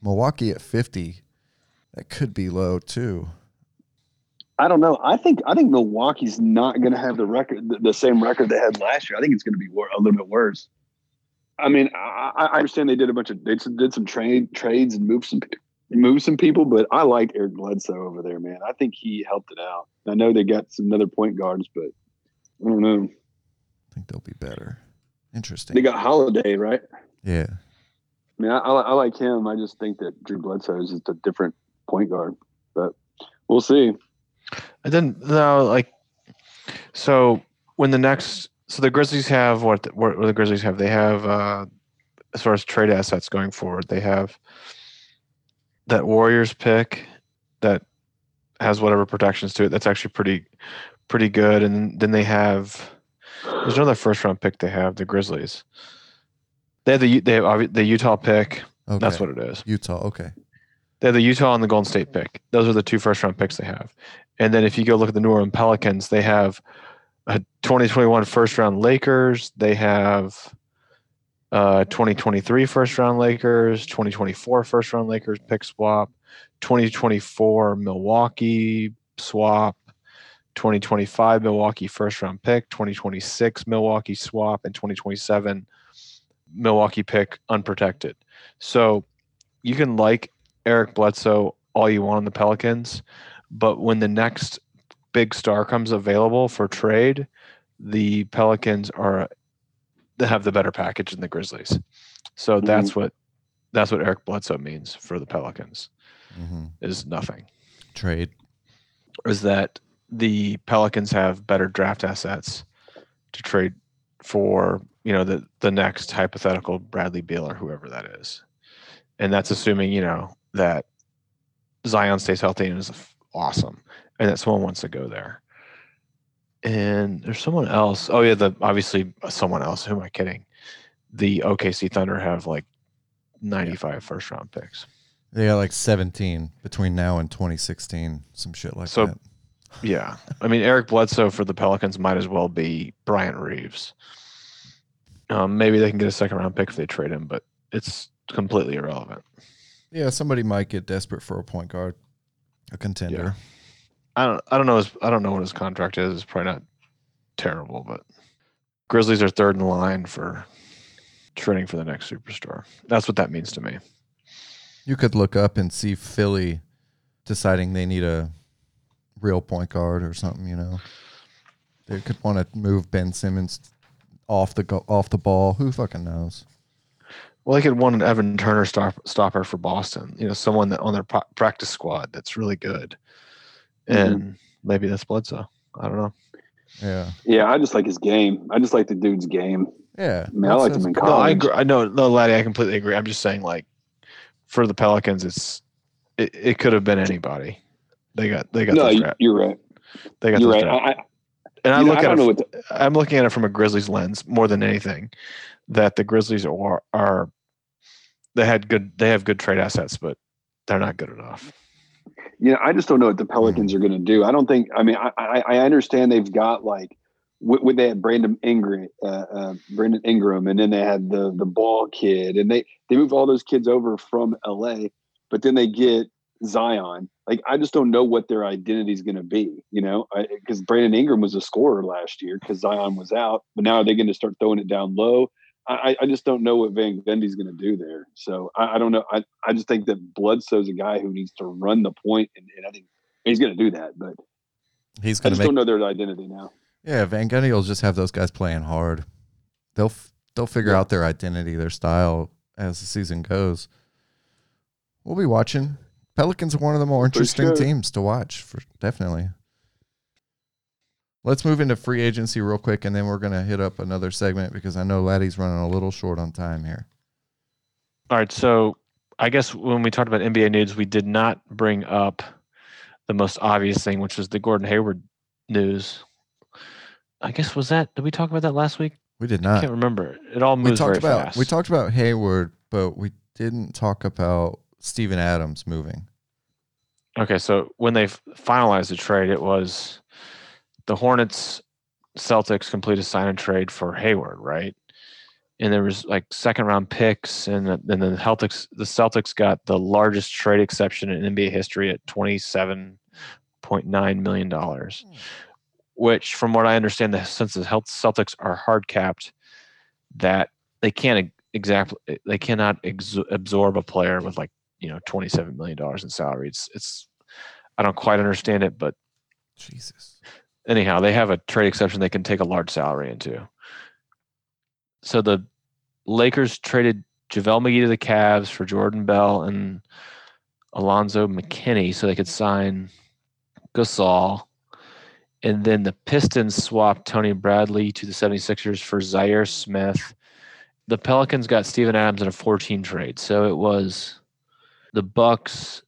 Milwaukee at 50. That could be low too. I don't know. I think I think Milwaukee's not going to have the record, the, the same record they had last year. I think it's going to be wor- a little bit worse. I mean, I, I understand they did a bunch of they did some trade trades and moved some moved some people, but I liked Eric Bledsoe over there, man. I think he helped it out. I know they got some other point guards, but I don't know. I think they'll be better. Interesting. They got Holiday, right? yeah. I mean, I, I, I like him. I just think that Drew Bledsoe is just a different point guard, but we'll see. And then no, like, so when the next, so the Grizzlies have what? What what the Grizzlies have? They have uh as far as trade assets going forward, they have that Warriors pick that has whatever protections to it. That's actually pretty pretty good. And then they have there's another first round pick they have the Grizzlies. They have the they have the Utah pick. Okay. That's what it is. Utah. Okay. They have the Utah and the Golden State pick. Those are the two first round picks they have. And then if you go look at the New Orleans Pelicans, they have a 2021 first round Lakers. They have uh 2023 first round Lakers, 2024 first round Lakers pick swap, 2024 Milwaukee swap, 2025 Milwaukee first round pick, 2026 Milwaukee swap, and 2027 Milwaukee pick unprotected. So you can like Eric Bledsoe all you want on the Pelicans, but when the next big star comes available for trade, the Pelicans are they have the better package than the Grizzlies. So Mhm. that's what that's what Eric Bledsoe means for the Pelicans hmm is nothing. Trade. Is that the Pelicans have better draft assets to trade for, you know, the the next hypothetical Bradley Beal or whoever that is. And that's assuming, you know, that Zion stays healthy and is awesome and that someone wants to go there. And there's someone else. Oh yeah, the obviously someone else. Who am I kidding? The OKC Thunder have like 95 first round picks. They got like 17 between now and 2016. Some shit like So- that. Yeah. I mean, Eric Bledsoe for the Pelicans might as well be Bryant Reeves. Um, maybe they can get a second round pick if they trade him, but it's completely irrelevant. Yeah, somebody might get desperate for a point guard, a contender. I don't I don't know his I don't know what his contract is. It's probably not terrible, but Grizzlies are third in line for trading for the next superstar. That's what that means to me. You could look up and see Philly deciding they need a real point guard or something. You know, they could want to move Ben Simmons off the go- off the ball. Who fucking knows? Well, they could want an Evan Turner stop, stopper for Boston. You know, someone that on their practice squad that's really good, Mm-hmm. and maybe that's Bledsoe. I don't know. Yeah, Yeah, I just like his game. I just like the dude's game. yeah. I mean, I liked him in No, I college. agree. I know, no, Laddie, I completely agree. I'm just saying, like, for the Pelicans, it's it, it could have been anybody. They got they got No, those you- draft, you're right. they got You're those right. I, I, and I you know, look I at don't it. know what the, I'm looking at it from a Grizzlies lens more than anything. That the Grizzlies are are they had good they have good trade assets, but they're not good enough. You know, I just don't know what the Pelicans are going to do. I don't think. I mean, I I, I understand they've got like wh- when they had Brandon Ingram, uh, uh, Brandon Ingram, and then they had the the Ball kid, and they they moved all those kids over from L.A. But then they get Zion. Like I just don't know what their identity is going to be. You know, because Brandon Ingram was a scorer last year because Zion was out, but now are they going to start throwing it down low? I, I just don't know what Van Gundy's going to do there. So I, I don't know. I, I just think that Bledsoe's a guy who needs to run the point, and, and I think he's going to do that. But He's I gonna make. don't know their identity now. Yeah, Van Gundy will just have those guys playing hard. They'll f- they'll figure Yeah. out their identity, their style as the season goes. We'll be watching. Pelicans are one of the more interesting sure. teams to watch for definitely. Let's move into free agency real quick, and then we're gonna hit up another segment because I know Laddie's running a little short on time here. All right, so I guess when we talked about NBA news, we did not bring up the most obvious thing, which was the Gordon Hayward news. I guess was that did we talk about that last week? We did not. I can't remember. It all We moves talked very about fast. we talked about Hayward, but we didn't talk about Steven Adams moving. Okay, so when they finalized the trade, it was the Hornets, Celtics completed a sign and trade for Hayward, right? And there was like second round picks, and then the Celtics the Celtics got the largest trade exception in NBA history at twenty seven $8.9 million, hmm. which, from what I understand, the since the health Celtics are hard capped, that they can't exactly they cannot ex- absorb a player with like you know $27 million in salary. It's, it's I don't quite understand it, but Jesus. Anyhow, they have a trade exception they can take a large salary into. So the Lakers traded JaVale McGee to the Cavs for Jordan Bell and Alfonzo McKinnie so they could sign Gasol. And then the Pistons swapped Tony Bradley to the 76ers for Zhaire Smith. The Pelicans got Steven Adams in a 14 trade. So it was the Bucks,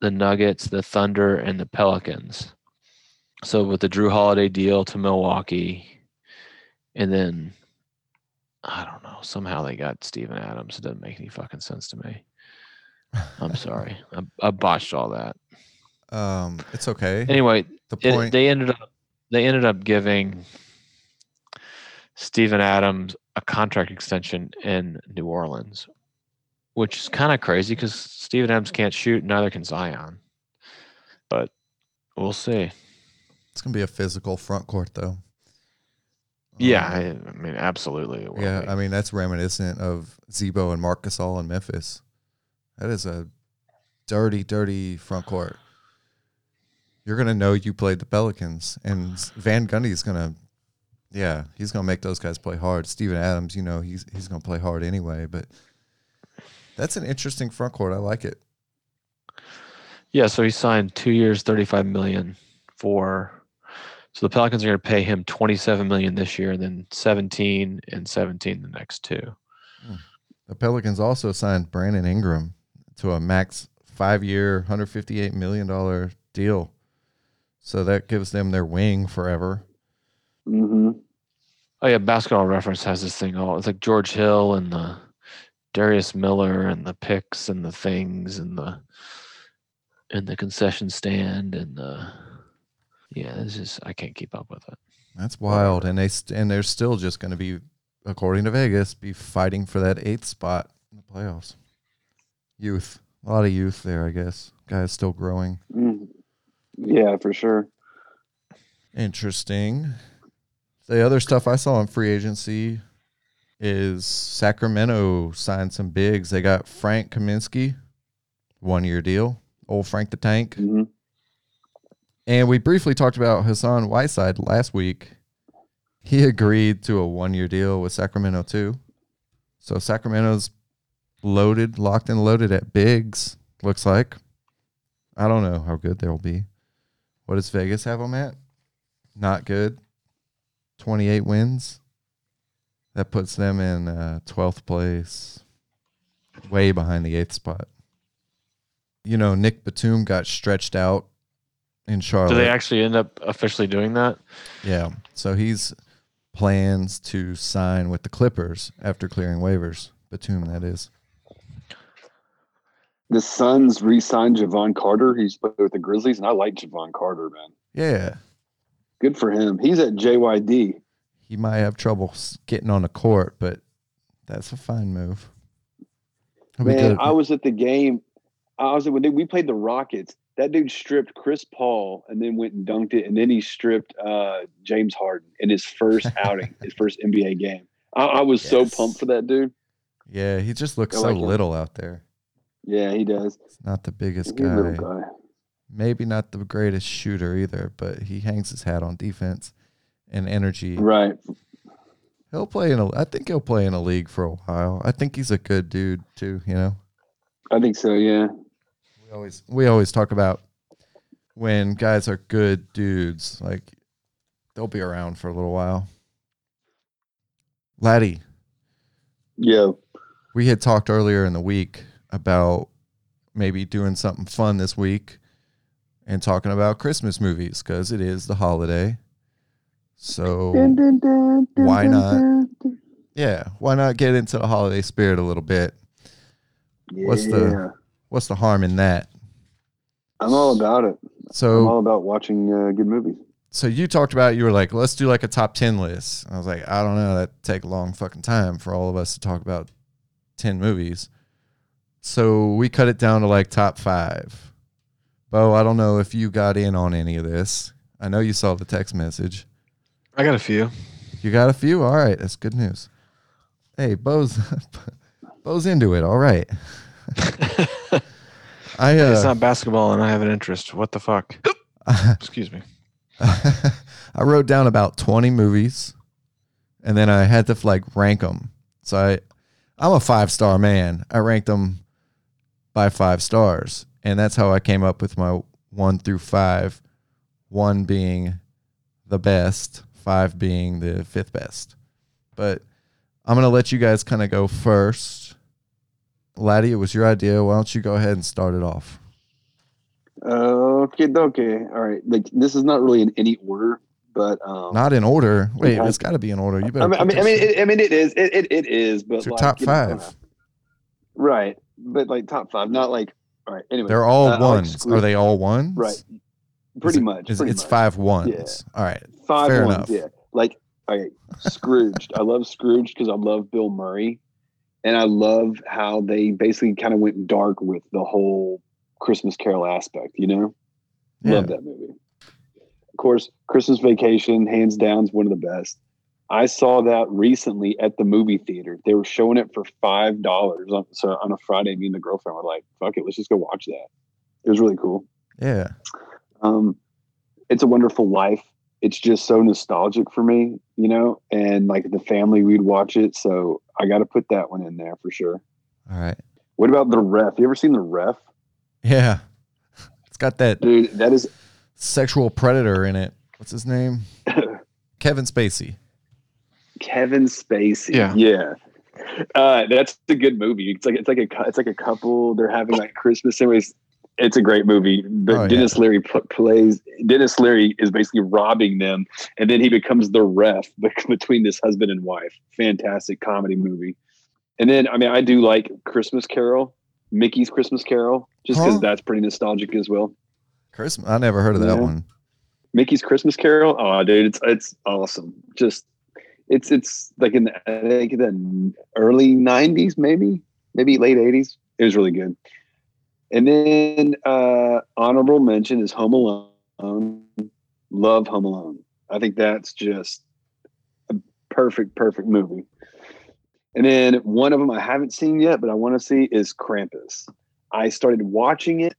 the Nuggets, the Thunder, and the Pelicans. So with the Jrue Holiday deal to Milwaukee, and then I don't know. Somehow they got Steven Adams. It doesn't make any fucking sense to me. I'm sorry. I, I botched all that. Um, it's okay. Anyway, the it, point. they ended up they ended up giving Steven Adams a contract extension in New Orleans, which is kind of crazy because Steven Adams can't shoot, neither can Zion. But we'll see. It's gonna be a physical front court though. Yeah, Um, I, I mean, absolutely. it will yeah. be. I mean, that's reminiscent of Z-Bo and Marc Gasol in Memphis. That is a dirty, dirty front court. You're gonna know you played the Pelicans, and Van Gundy's gonna, yeah, he's gonna make those guys play hard. Steven Adams, you know, he's he's gonna play hard anyway. But that's an interesting front court. I like it. Yeah, so he signed two years, thirty-five million for. So the Pelicans are going to pay him twenty-seven million this year, and then seventeen and seventeen the next two. The Pelicans also signed Brandon Ingram to a max five year, $158 million deal. So that gives them their wing forever. hmm Oh yeah, Basketball Reference has this thing all. It's like George Hill and the Darius Miller and the picks and the things and the and the concession stand and the yeah. This is I can't keep up with it. That's wild. And they st- and they're still just going to be, according to Vegas, be fighting for that eighth spot in the playoffs. Youth. A lot of youth there, I guess. Guys still growing. mm Yeah, for sure. Interesting. The other stuff I saw in free agency is Sacramento signed some bigs. They got Frank Kaminsky, one year deal. Old Frank the Tank. hmm And we briefly talked about Hassan Whiteside last week. He agreed to a one year deal with Sacramento too. So Sacramento's loaded, locked and loaded at bigs, looks like. I don't know how good they'll be. What does Vegas have them at? Not good. 28 wins. That puts them in uh, 12th place, way behind the eighth spot. You know, Nick Batum got stretched out in Charlotte. Do they actually end up officially doing that? Yeah. So he's plans to sign with the Clippers after clearing waivers. Batum, that is. The Suns re-signed Jevon Carter. He's played with the Grizzlies, and I like Jevon Carter, man. Yeah. Good for him. He's at JYD. He might have trouble getting on the court, but that's a fine move. Man. I was at the game. I was at when we played the Rockets. That dude stripped Chris Paul and then went and dunked it, and then he stripped uh, James Harden in his first outing, his first NBA game. I, I was so pumped for that dude. yeah, he just looks I so like little out there. Yeah, he does. He's not the biggest He's a little guy. guy. Maybe not the greatest shooter either, but he hangs his hat on defense and energy. Right. He'll play in a I think he'll play in a league for a while. I think he's a good dude too, you know. I think so. Yeah. We always we always talk about when guys are good dudes, like they'll be around for a little while. Laddie, Yeah. we had talked earlier in the week about maybe doing something fun this week and talking about Christmas movies because it is the holiday. So Why not? yeah, why not get into the holiday spirit a little bit? What's the- Yeah. What's the harm in that? I'm all about it. So I'm all about watching uh, good movies. so you talked about you were like, let's do like a top ten list. I was like, I don't know, that take a long fucking time for all of us to talk about ten movies. So we cut it down to like top five. Bo, I don't know if you got in on any of this. I know you saw the text message. I got a few. You got a few? All right, that's good news. Hey, Bo's Bo's into it. All right. I it's uh, not basketball, and I have an interest. What the fuck? Excuse me. I wrote down about 20 movies and then I had to like rank them. So I I'm a 5-star man. I ranked them by 5 stars and that's how I came up with my 1 through 5. 1 being the best, 5 being the fifth best. But I'm going to let you guys kind of go first. Laddie, it was your idea. Why don't you go ahead and start it off? Okay, okay. All right. Like this is not really in any order, but um, Not in order. Wait, it's got to be in order. You better I mean, I mean, I mean, it, I mean, it is. It, it, it is. But It's your like, top you know, five. right? But like top five, not like. All right. Anyway, They're all uh, ones. Are they all ones? Right. Pretty it- much. is- pretty it's much. five ones. All right. Five fair ones. enough. Yeah. Like okay, Scrooged. I love Scrooge because I love Bill Murray, and I love how they basically kind of went dark with the whole Christmas Carol aspect. You know. Yeah. Love that movie. Of course, Christmas Vacation, hands down, is one of the best. I saw that recently at the movie theater. They were showing it for five dollars. So on a Friday, me and the girlfriend were like, "Fuck it, let's just go watch that." It was really cool. Yeah. Um, it's a Wonderful Life. It's just so nostalgic for me, you know. And like the family, we'd watch it. So I got to put that one in there for sure. All right. What about the Ref? You ever seen the Ref, Yeah. It's got that dude? That is sexual predator in it. What's his name? Kevin Spacey. Kevin Spacey. Yeah. yeah. Uh, that's a good movie. It's like it's like a it's like a couple. They're having like Christmas. Anyways, it's a great movie. But Oh, yeah. Denis Leary pl- plays. Denis Leary is basically robbing them, and then he becomes the ref between this husband and wife. Fantastic comedy movie. And then I mean, I do like Christmas Carol, Mickey's Christmas Carol, just because Huh? that's pretty nostalgic as well. Christmas. I never heard of that Yeah. one. Mickey's Christmas Carol. Oh, dude, it's it's awesome. Just it's it's like in the I think the early '90s, maybe maybe late '80s. It was really good. And then uh honorable mention is Home Alone. Love Home Alone. I think that's just a perfect, perfect movie. And then one of them I haven't seen yet, but I want to see is Krampus. I started watching it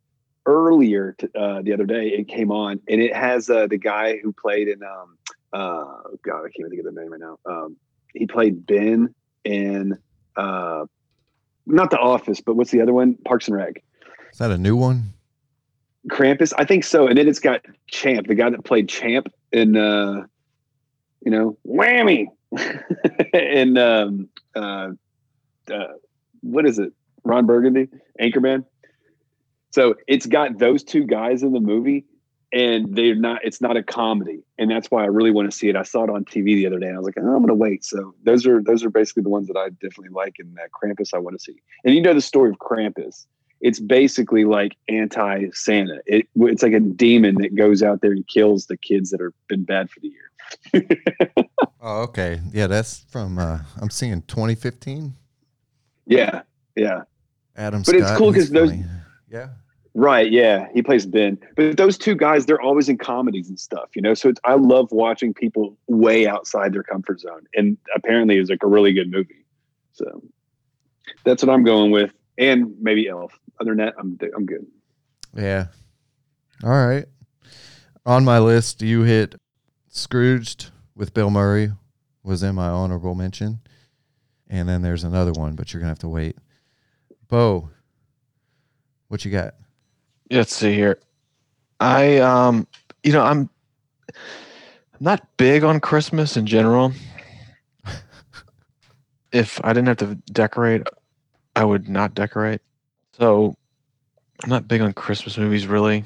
earlier t- uh, the other day. It came on, and it has uh, the guy who played in um, uh, God, I can't even think of the name right now. Um, he played Ben in uh, not The Office, but what's the other one? Parks and Rec. Is that a new one? Krampus, I think so. And then it's got Champ, the guy that played Champ in, uh, you know, Whammy, and um, uh, uh, what is it? Ron Burgundy, Anchorman. So it's got those two guys in the movie, and they're not. It's not a comedy, and that's why I really want to see it. I saw it on TV the other day, and I was like, oh, I'm going to wait. So those are those are basically the ones that I definitely like, and that Krampus I want to see. And you know the story of Krampus it's basically like anti Santa. It, it's like a demon that goes out there and kills the kids that have been bad for the year. Oh, okay. Yeah, that's from uh I'm seeing 2015. Yeah, yeah, Adam But it's cool because those- funny. Yeah. right. Yeah, he plays Ben. But those two guys, they're always in comedies and stuff, you know. So it's, I love watching people way outside their comfort zone, and apparently it's like a really good movie. So that's what I'm going with, and maybe Elf. Other than that, I'm I'm good. Yeah. All right. On my list, you hit Scrooged with Bill Murray was in my honorable mention. And then there's another one, but you're going to have to wait. Bo, what you got? Let's see here. I um you know, I'm not big on Christmas in general. if I didn't have to decorate, I would not decorate. So I'm not big on Christmas movies really.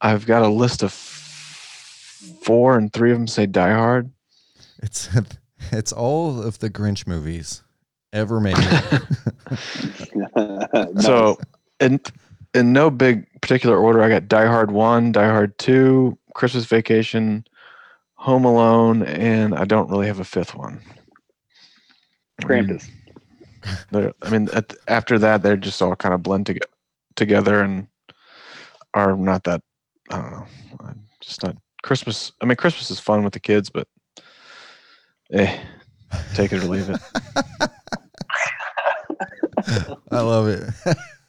I've got a list of four and three of them say Die Hard. It's it's all of the Grinch movies ever made. So in in no big particular order, I got Die Hard one, Die Hard two, Christmas Vacation, Home Alone, and I don't really have a fifth one. Krampus. They're- I mean, at, after that, they're just all kind of blend to, together, and are not that. I don't know. I'm just not Christmas. I mean, Christmas is fun with the kids, but eh, take it or leave it. I love it.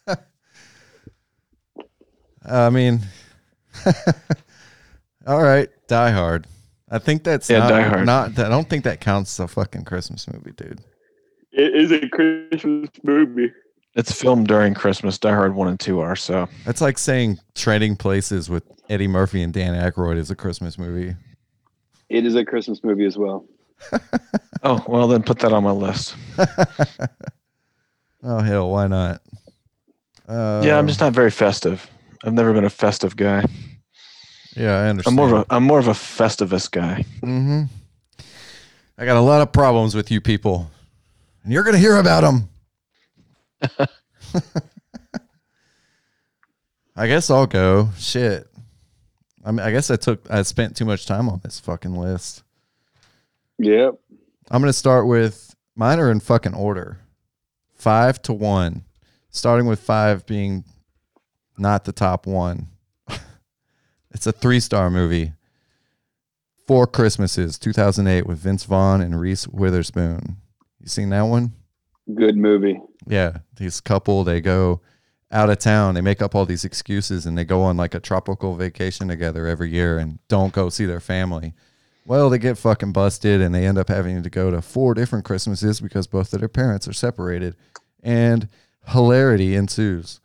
I mean, all right, Die Hard. I think that's Yeah, not, Die Hard. not. I don't think that counts as a fucking Christmas movie, dude. It is a Christmas movie. It's filmed during Christmas. Die Hard one and two are so. That's like saying Trading Places with Eddie Murphy and Dan Aykroyd is a Christmas movie. It is a Christmas movie as well. Oh well, then put that on my list. Oh hell, why not? Uh, yeah, I'm just not very festive. I've never been a festive guy. Yeah, I understand. I'm more of a I'm more of a festivus guy. Mm-hmm. I got a lot of problems with you people, and you're gonna hear about them. I guess I'll go. Shit. I mean, I guess I took I spent too much time on this fucking list. Yep. I'm gonna start with mine are in fucking order, five to one, starting with five being not the top one. it's a three star movie. Four Christmases, 2008, with Vince Vaughn and Reese Witherspoon. You seen that one? Good movie. Yeah, these couple they go out of town. They make up all these excuses and they go on like a tropical vacation together every year and don't go see their family. Well, they get fucking busted and they end up having to go to four different Christmases because both of their parents are separated, and hilarity ensues.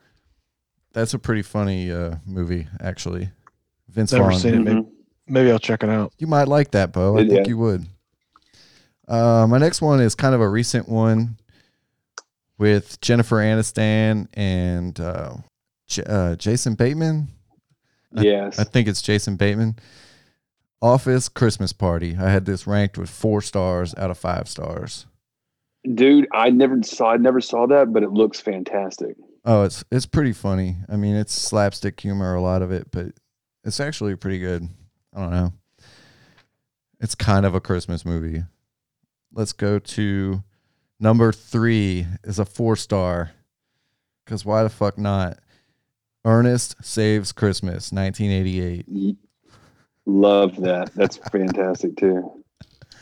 That's a pretty funny uh, movie, actually. Vince Never Vaughn. seen it. Maybe, Mhm. maybe I'll check it out. You might like that, Bo. I Yeah. think you would. Uh, my next one is kind of a recent one with Jennifer Aniston and uh, J- uh, Jason Bateman. I- Yes. I think it's Jason Bateman. Office Christmas Party. I had this ranked with four stars out of five stars. Dude, I never saw I never saw that, but it looks fantastic. Oh, it's it's pretty funny. I mean, it's slapstick humor, a lot of it, but it's actually pretty good. I don't know. It's kind of a Christmas movie. Let's go to number three is a four star. Cause why the fuck not? Ernest Saves Christmas, 1988. Y- Love that. That's fantastic too.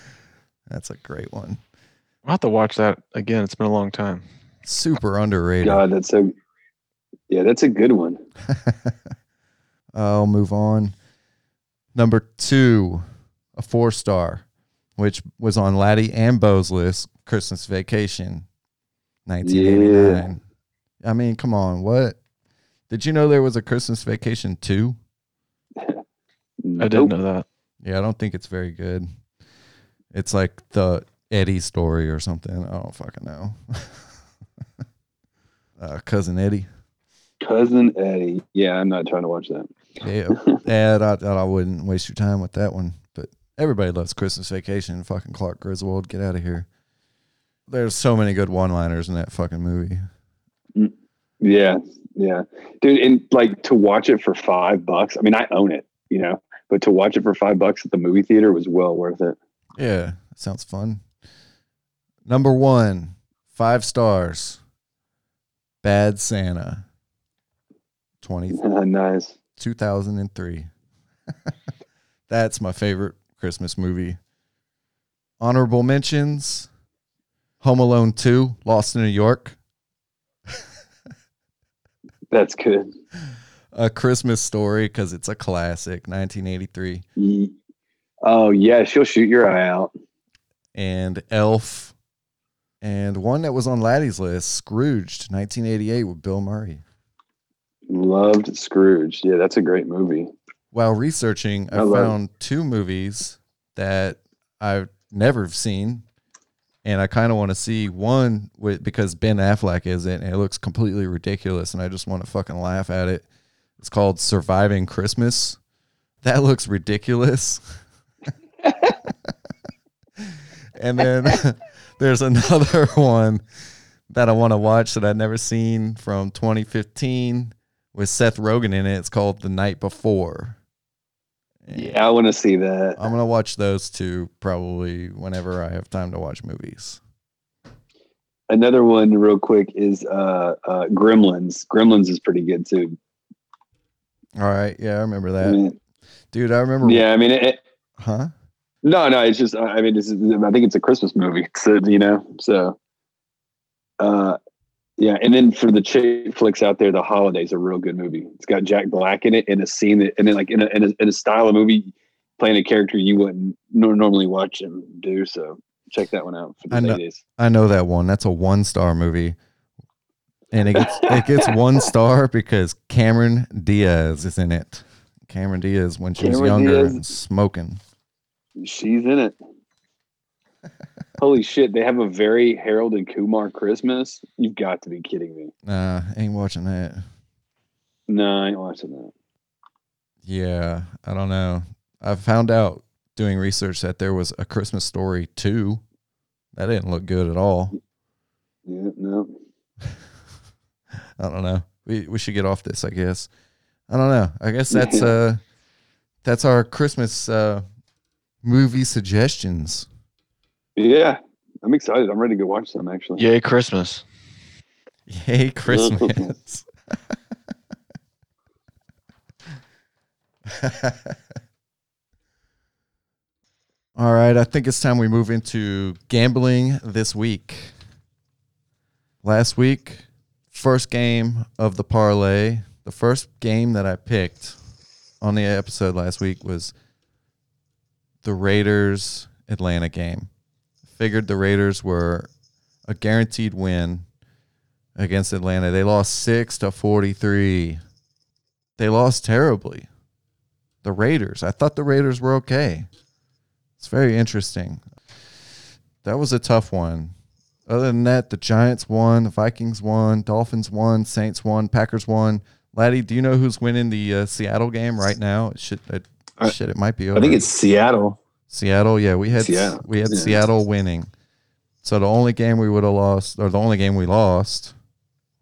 That's a great one. I'll have to watch that again. It's been a long time. Super underrated. God, that's so Yeah, that's a good one. I'll move on. Number two, a four star, which was on Laddie and Bo's list, Christmas Vacation, 1989. I mean, come on, what? Did you know there was a Christmas Vacation 2? I didn't know that. Yeah, I don't think it's very good. It's like the Eddie story or something. I don't fucking know. uh, cousin Eddie. Cousin Eddie. Yeah, I'm not trying to watch that. Yeah, yeah, I, thought I wouldn't waste your time with that one. Everybody loves Christmas Vacation. Fucking Clark Griswold, get out of here. There's so many good one-liners in that fucking movie. Mm, yeah, yeah, dude. And like to watch it for five bucks. I mean, I own it, you know, but to watch it for five bucks at the movie theater was well worth it. Yeah, sounds fun. Number one, five stars. Bad Santa. 20, nice. 2003. That's my favorite Christmas movie. Honorable mentions Home Alone 2, Lost in New York. That's good. A Christmas Story because it's a classic, 1983. Oh yeah, she'll shoot your eye out. And Elf. And one that was on Laddie's list, Scrooged, 1988 with Bill Murray. Loved Scrooge. Yeah, that's a great movie. While researching, I, found two movies that I've never seen. And I kind of want to see one with because Ben Affleck is in it, and it looks completely ridiculous, and I just want to fucking laugh at it. It's called Surviving Christmas. That looks ridiculous. and then there's another one that I want to watch that I've never seen from 2015 with Seth Rogen in it. It's called The Night Before. Yeah, I want to see that. I'm gonna watch those two probably whenever I have time to watch movies. Another one, real quick, is uh, uh, Gremlins. Gremlins is pretty good too. All right. Yeah, I remember I that. mean, Dude, I remember. yeah, I mean, it, it- Huh? no, no, it's just, I mean, this is, I think it's a Christmas movie, so, you know, so, uh, yeah, and then for the chick flicks out there, The Holiday's a real good movie. It's got Jack Black in it in a scene that, and then like in a, in a, in a style of movie playing a character you wouldn't nor- normally watch him do. So check that one out for the I know- ladies. I know that one. That's a one star movie. And it gets it gets one star because Cameron Diaz is in it. Cameron Diaz when she was younger Diaz. and smoking. She's in it. Holy shit! They have a very Harold and Kumar Christmas. You've got to be kidding me. Nah, ain't watching that. No, I ain't watching that. Yeah, I don't know. I found out doing research that there was a Christmas story too. That didn't look good at all. Yeah, no. I don't know. We we should get off this, I guess. I don't know. I guess that's uh that's our Christmas uh movie suggestions. Yeah, I'm excited. I'm ready to go watch some. Actually, Yay, Christmas. Yay Christmas. All right, I think it's time we move into gambling this week. Last week, first game of the parlay, the first game that I picked on the episode last week was the Raiders Atlanta game. Figured the Raiders were a guaranteed win against Atlanta. They lost 6 to 43. They lost terribly. The Raiders. I thought the Raiders were okay. It's very interesting. That was a tough one. Other than that, the Giants won, the Vikings won, Dolphins won, Saints won, Packers won. Laddie, do you know who's winning the uh, Seattle game right now? It should it, I- shit, it might be over. I think it's Seattle. Seattle. Yeah, we had Seattle, we had yeah. Seattle winning. So the only game we would have lost, or the only game we lost,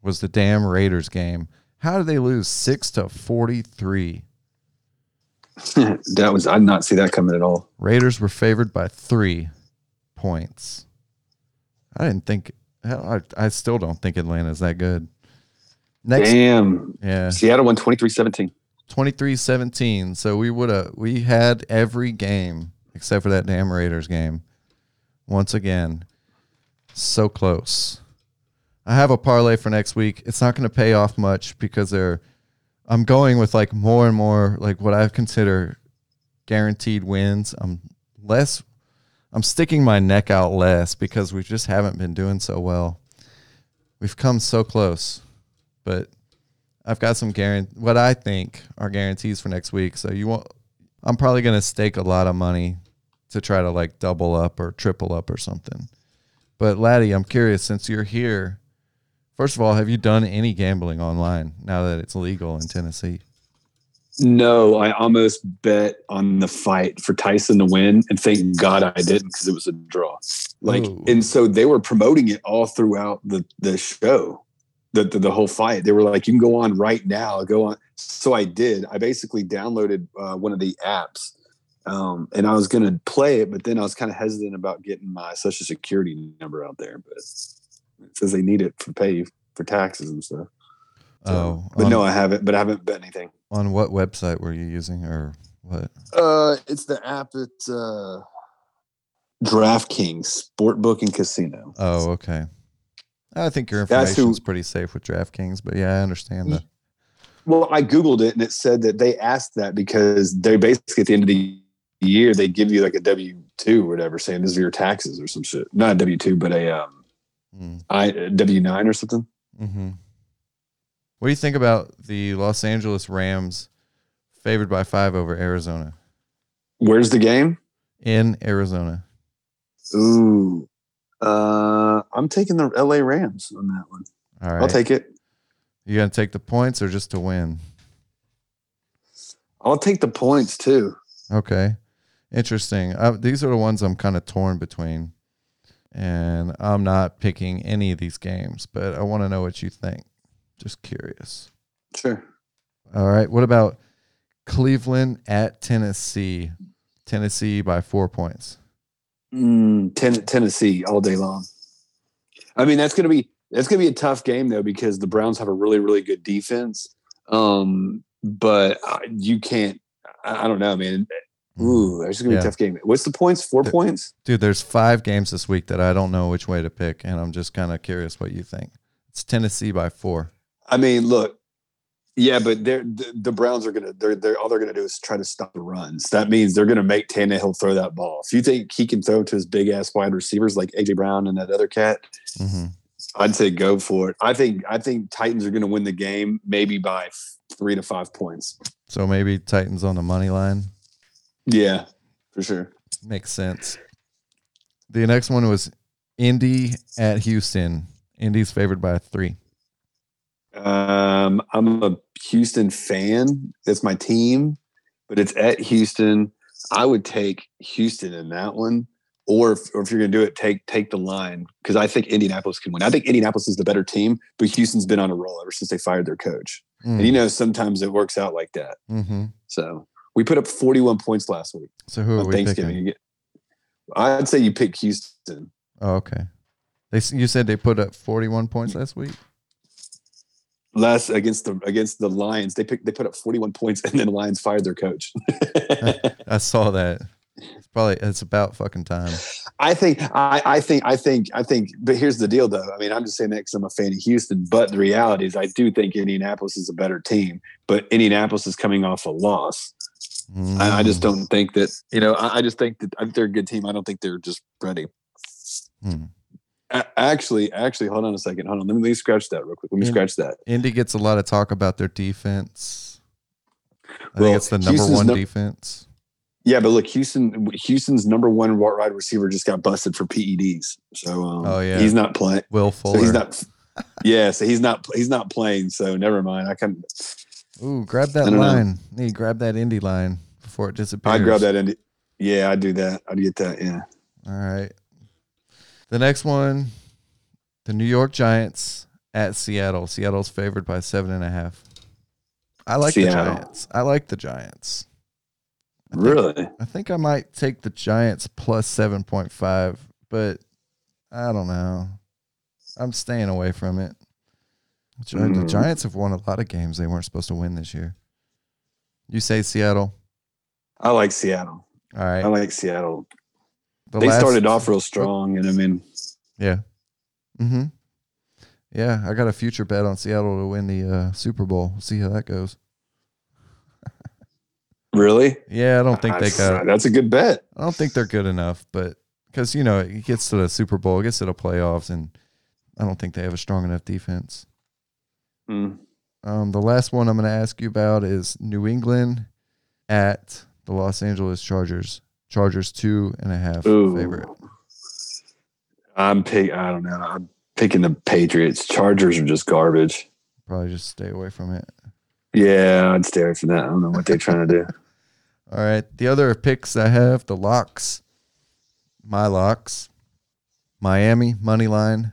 was the damn Raiders game. How did they lose six to forty three? that was I did not see that coming at all. Raiders were favored by three points. I didn't think. I, I still don't think Atlanta's that good. Next, Damn. yeah, Seattle won 23-17. 23-17. So we would have we had every game except for that damn Raiders game. Once again, so close. I have a parlay for next week. It's not going to pay off much because they're I'm going with like more and more like what I consider guaranteed wins. I'm less I'm sticking my neck out less because we just haven't been doing so well. We've come so close. But I've got some guarant what I think are guarantees for next week. So you won't I'm probably gonna stake a lot of money to try to like double up or triple up or something. But Laddie, I'm curious since you're here. First of all, have you done any gambling online now that it's legal in Tennessee? No, I almost bet on the fight for Tyson to win, and thank God I didn't because it was a draw. Like, Ooh. and so they were promoting it all throughout the the show, the, the the whole fight. They were like, "You can go on right now, go on." So I did. I basically downloaded uh, one of the apps, um, and I was going to play it, but then I was kind of hesitant about getting my social security number out there. But it says they need it for pay for taxes and stuff. So- Oh, but on, no, I haven't. But I haven't bet anything. on what website were you using or what? Uh, it's the app. It's uh, DraftKings Sportsbook and Casino. Oh, okay. I think your information information's pretty safe with DraftKings, but yeah, I understand that. Well, I googled it and it said that they asked that because they basically at the end of the year they give you like a W two or whatever, saying this is your taxes or some shit. Not a W two, but a um, Mm. I W nine or something. hmm What do you think about the Los Angeles Rams favored by five over Arizona Where's the game? in Arizona? Ooh, uh, I'm taking the L.A. Rams on that one. All right. I'll take it. you gonna take the points or just to win? I'll take the points too. Okay. Interesting. Uh, these are the ones I'm kind of torn between. And I'm not picking any of these games, but I want to know what you think. Just curious. Sure. All right. What about Cleveland at Tennessee? Tennessee by four points. Mm, ten, Tennessee all day long. I mean, that's gonna be that's gonna be a tough game though because the Browns have a really really good defense. Um, but uh, you can't. I, I don't know, man. Ooh, that's gonna be Yeah. a tough game. What's the points? Four points. Dude, there's five games this week that I don't know which way to pick, and I'm just kind of curious what you think. It's Tennessee by four. I mean, look, yeah, but they're the, the Browns are gonna they're they're all they're gonna do is try to stop the runs. That means they're gonna make Tannehill throw that ball. If you think he can throw to his big ass wide receivers like AJ Brown and that other cat, hmm I'd say go for it. I think I think Titans are gonna win the game maybe by three to five points. So maybe Titans on the money line. Yeah, for sure. Makes sense. The next one was Indy at Houston. Indy's favored by three. Um, I'm a Houston fan. That's my team, but it's at Houston. I would take Houston in that one. Or if, or if you're going to do it, take take the line because I think Indianapolis can win. I think Indianapolis is the better team, but Houston's been on a roll ever since they fired their coach. And you know, sometimes it works out like that. Mm-hmm. So we put up 41 points last week So who are on we Thanksgiving. picking? I'd say you pick Houston. Oh, okay. They you said they put up 41 points last week. Last against the against the Lions, they picked they put up 41 points, and then the Lions fired their coach. I saw that. It's probably it's about fucking time. I think I, I think I think I think but here's the deal though. I mean, I'm just saying that because I'm a fan of Houston, but the reality is I do think Indianapolis is a better team, but Indianapolis is coming off a loss. I, I just Mm. don't think that you know, I, I just think that I think they're a good team. I don't think they're just ready. Hmm. A- actually, actually, hold on a second. Hold on. Let me, let me scratch that real quick. Let me In- scratch that. Indy gets a lot of talk about their defense. I Well, think it's the number Houston's one no- defense. Yeah, but look, Houston Houston's number one wide receiver just got busted for PEDs. So um, Oh, yeah. he's not playing. Will So Fuller. he's not. Yeah, so he's not. He's not playing. So never mind. I can. Ooh, grab that don't know. line. Nee, grab that Indy line before it disappears. I grab that Indy. Yeah, I do that. I get that. Yeah. All right. The next one, the New York Giants at Seattle. Seattle's favored by seven and a half. I like the Giants. I like the Giants. I think- Really? I think I might take the Giants plus seven point five, but I don't know. I'm staying away from it. The Mm. Giants have won a lot of games they weren't supposed to win this year. You say Seattle. I like Seattle. All right. I like Seattle. The they last- started off real strong, and I mean, Yeah. Mm-hmm. Yeah, I got a future bet on Seattle to win the uh, Super Bowl. We'll see how that goes. really, Yeah, I don't think they got. That's a good bet. I don't think they're good enough, but because you know it gets to the Super Bowl, it gets to the playoffs, and I don't think they have a strong enough defense. Mm. Um, the last one I'm going to ask you about is New England at the Los Angeles Chargers. Chargers two and a half Ooh. favorite. I'm pick. I don't know. I'm picking the Patriots. Chargers are just garbage. Probably just stay away from it. Yeah, I'd stay away from that. I don't know what they're trying to do. All right. The other picks I have, the locks, my locks, Miami, money line,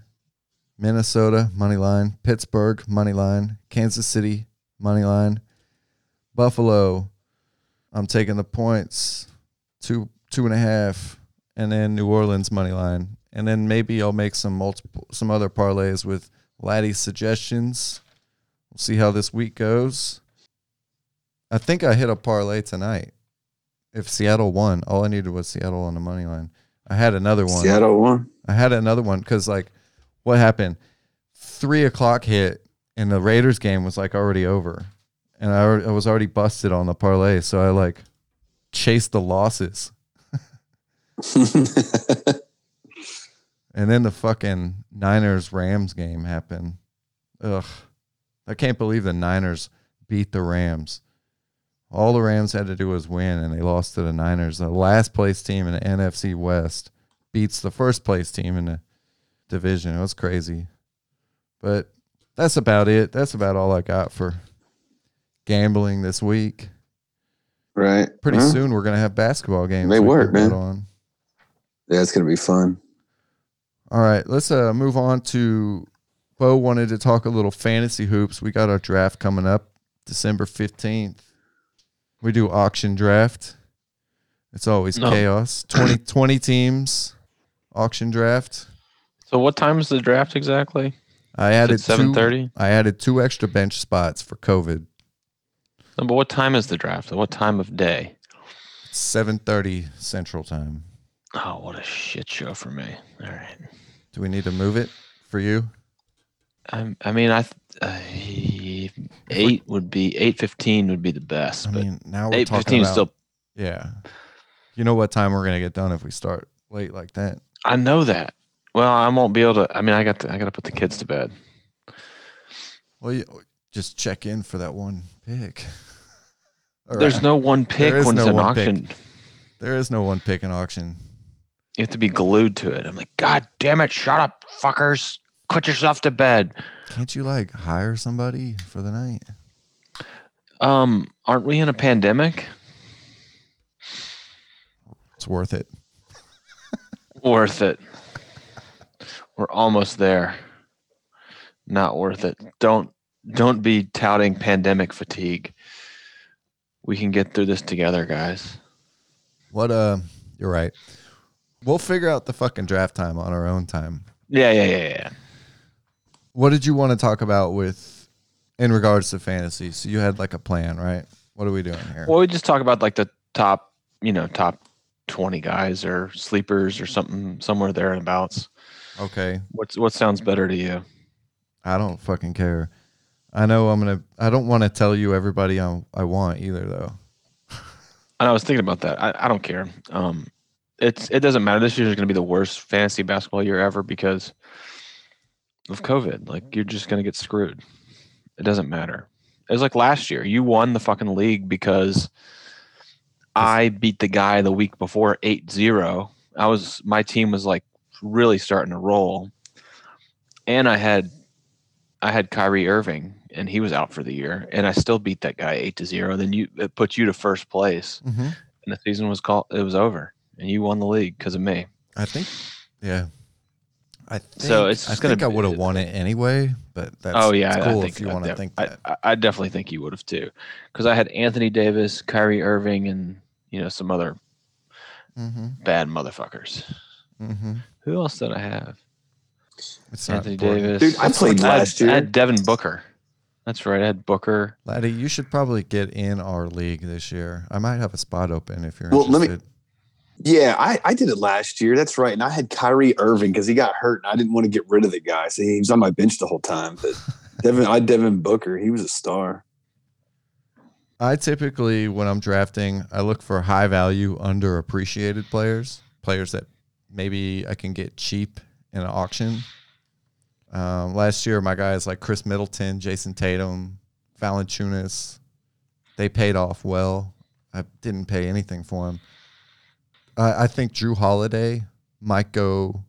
Minnesota, money line, Pittsburgh, money line, Kansas City, money line, Buffalo. I'm taking the points, two, two and a half, and then New Orleans money line. And then maybe I'll make some multiple, some other parlays with Laddie's suggestions. We'll see how this week goes. I think I hit a parlay tonight. If Seattle won, all I needed was Seattle on the money line. I had another one. Seattle won. I had another one because like, what happened? Three o'clock hit, and the Raiders game was like already over, and I, I was already busted on the parlay, so I like chased the losses, and then the fucking Niners Rams game happened. Ugh, I can't believe the Niners beat the Rams. All the Rams had to do was win, and they lost to the Niners. The last place team in the NFC West beats the first place team in the division. It was crazy. But that's about it. That's about all I got for gambling this week. right. Pretty Huh? soon we're gonna have basketball games. May we can work, man. On. Yeah, it's gonna be fun. All right, let's uh, move on to. Bo wanted to talk a little fantasy hoops. We got our draft coming up December fifteenth. We do auction draft. It's always No. chaos. 20, 20 teams auction draft. So what time is the draft exactly? I added seven thirty. I added two extra bench spots for COVID. No, but what time is the draft? What time of day? Seven thirty Central Time. Oh, what a shit show for me. All right. Do we need to move it for you? I, I mean, I uh, eight would be eight fifteen would be the best, I but mean, now we're eight talking fifteen about is still. yeah. You know what time we're gonna get done if we start late like that? I know that. Well, I won't be able to. I mean, I got to. I got to put the kids to bed. Well, you, just check in for that one pick. All There's right. no one pick There is when it's no an one pick. auction. there is no one pick in auction. You have to be glued to it. I'm like, God damn it! Shut up, fuckers! Put yourself to bed. Can't you like hire somebody for the night? Um, aren't we in a pandemic? It's worth it. Worth it. We're almost there. Not worth it. Don't don't be touting pandemic fatigue. We can get through this together, guys. What uh you're right. We'll figure out the fucking draft time on our own time. Yeah, yeah, yeah, yeah. What did you want to talk about with in regards to fantasy? So you had like a plan, right? What are we doing here? Well, we just talk about like the top, you know, top twenty guys or sleepers or something somewhere there and abouts. Okay. What's what sounds better to you? I don't fucking care. I know I'm gonna I don't want to tell you everybody I, I want either though. And I was thinking about that. I, I don't care. Um, it's it doesn't matter. This year is going to be the worst fantasy basketball year ever because of COVID. Like you're just going to get screwed. It doesn't matter. It was like last year. You won the fucking league because I beat the guy the week before 8-0. I was my team was like really starting to roll, and I had I had Kyrie Irving and he was out for the year, and I still beat that guy eight to zero. Then you it put you to first place Mm-hmm. and the season was called it was over and you won the league because of me I think yeah. I think, So it's I think I would have won it anyway, but that's oh yeah cool i think if you want to think that. I, I definitely think you would have too because i had anthony davis kyrie irving and you know some other mm-hmm. bad motherfuckers Mm-hmm. who else did i have It's anthony davis Dude, I played I had- last year. i had devin booker that's right i had booker Laddie, you should probably get in our league this year. I might have a spot open if you're Well, let me- interested. Yeah, I, I did it last year. That's right. And I had Kyrie Irving because he got hurt and I didn't want to get rid of the guy. So he was on my bench the whole time. But Devin, I had Devin Booker. He was a star. I typically, when I'm drafting, I look for high value, underappreciated players, players that maybe I can get cheap in an auction. Um, last year, my guys like Khris Middleton, Jayson Tatum, Valanciunas, they paid off well. I didn't pay anything for them. I, I think Jrue Holiday might go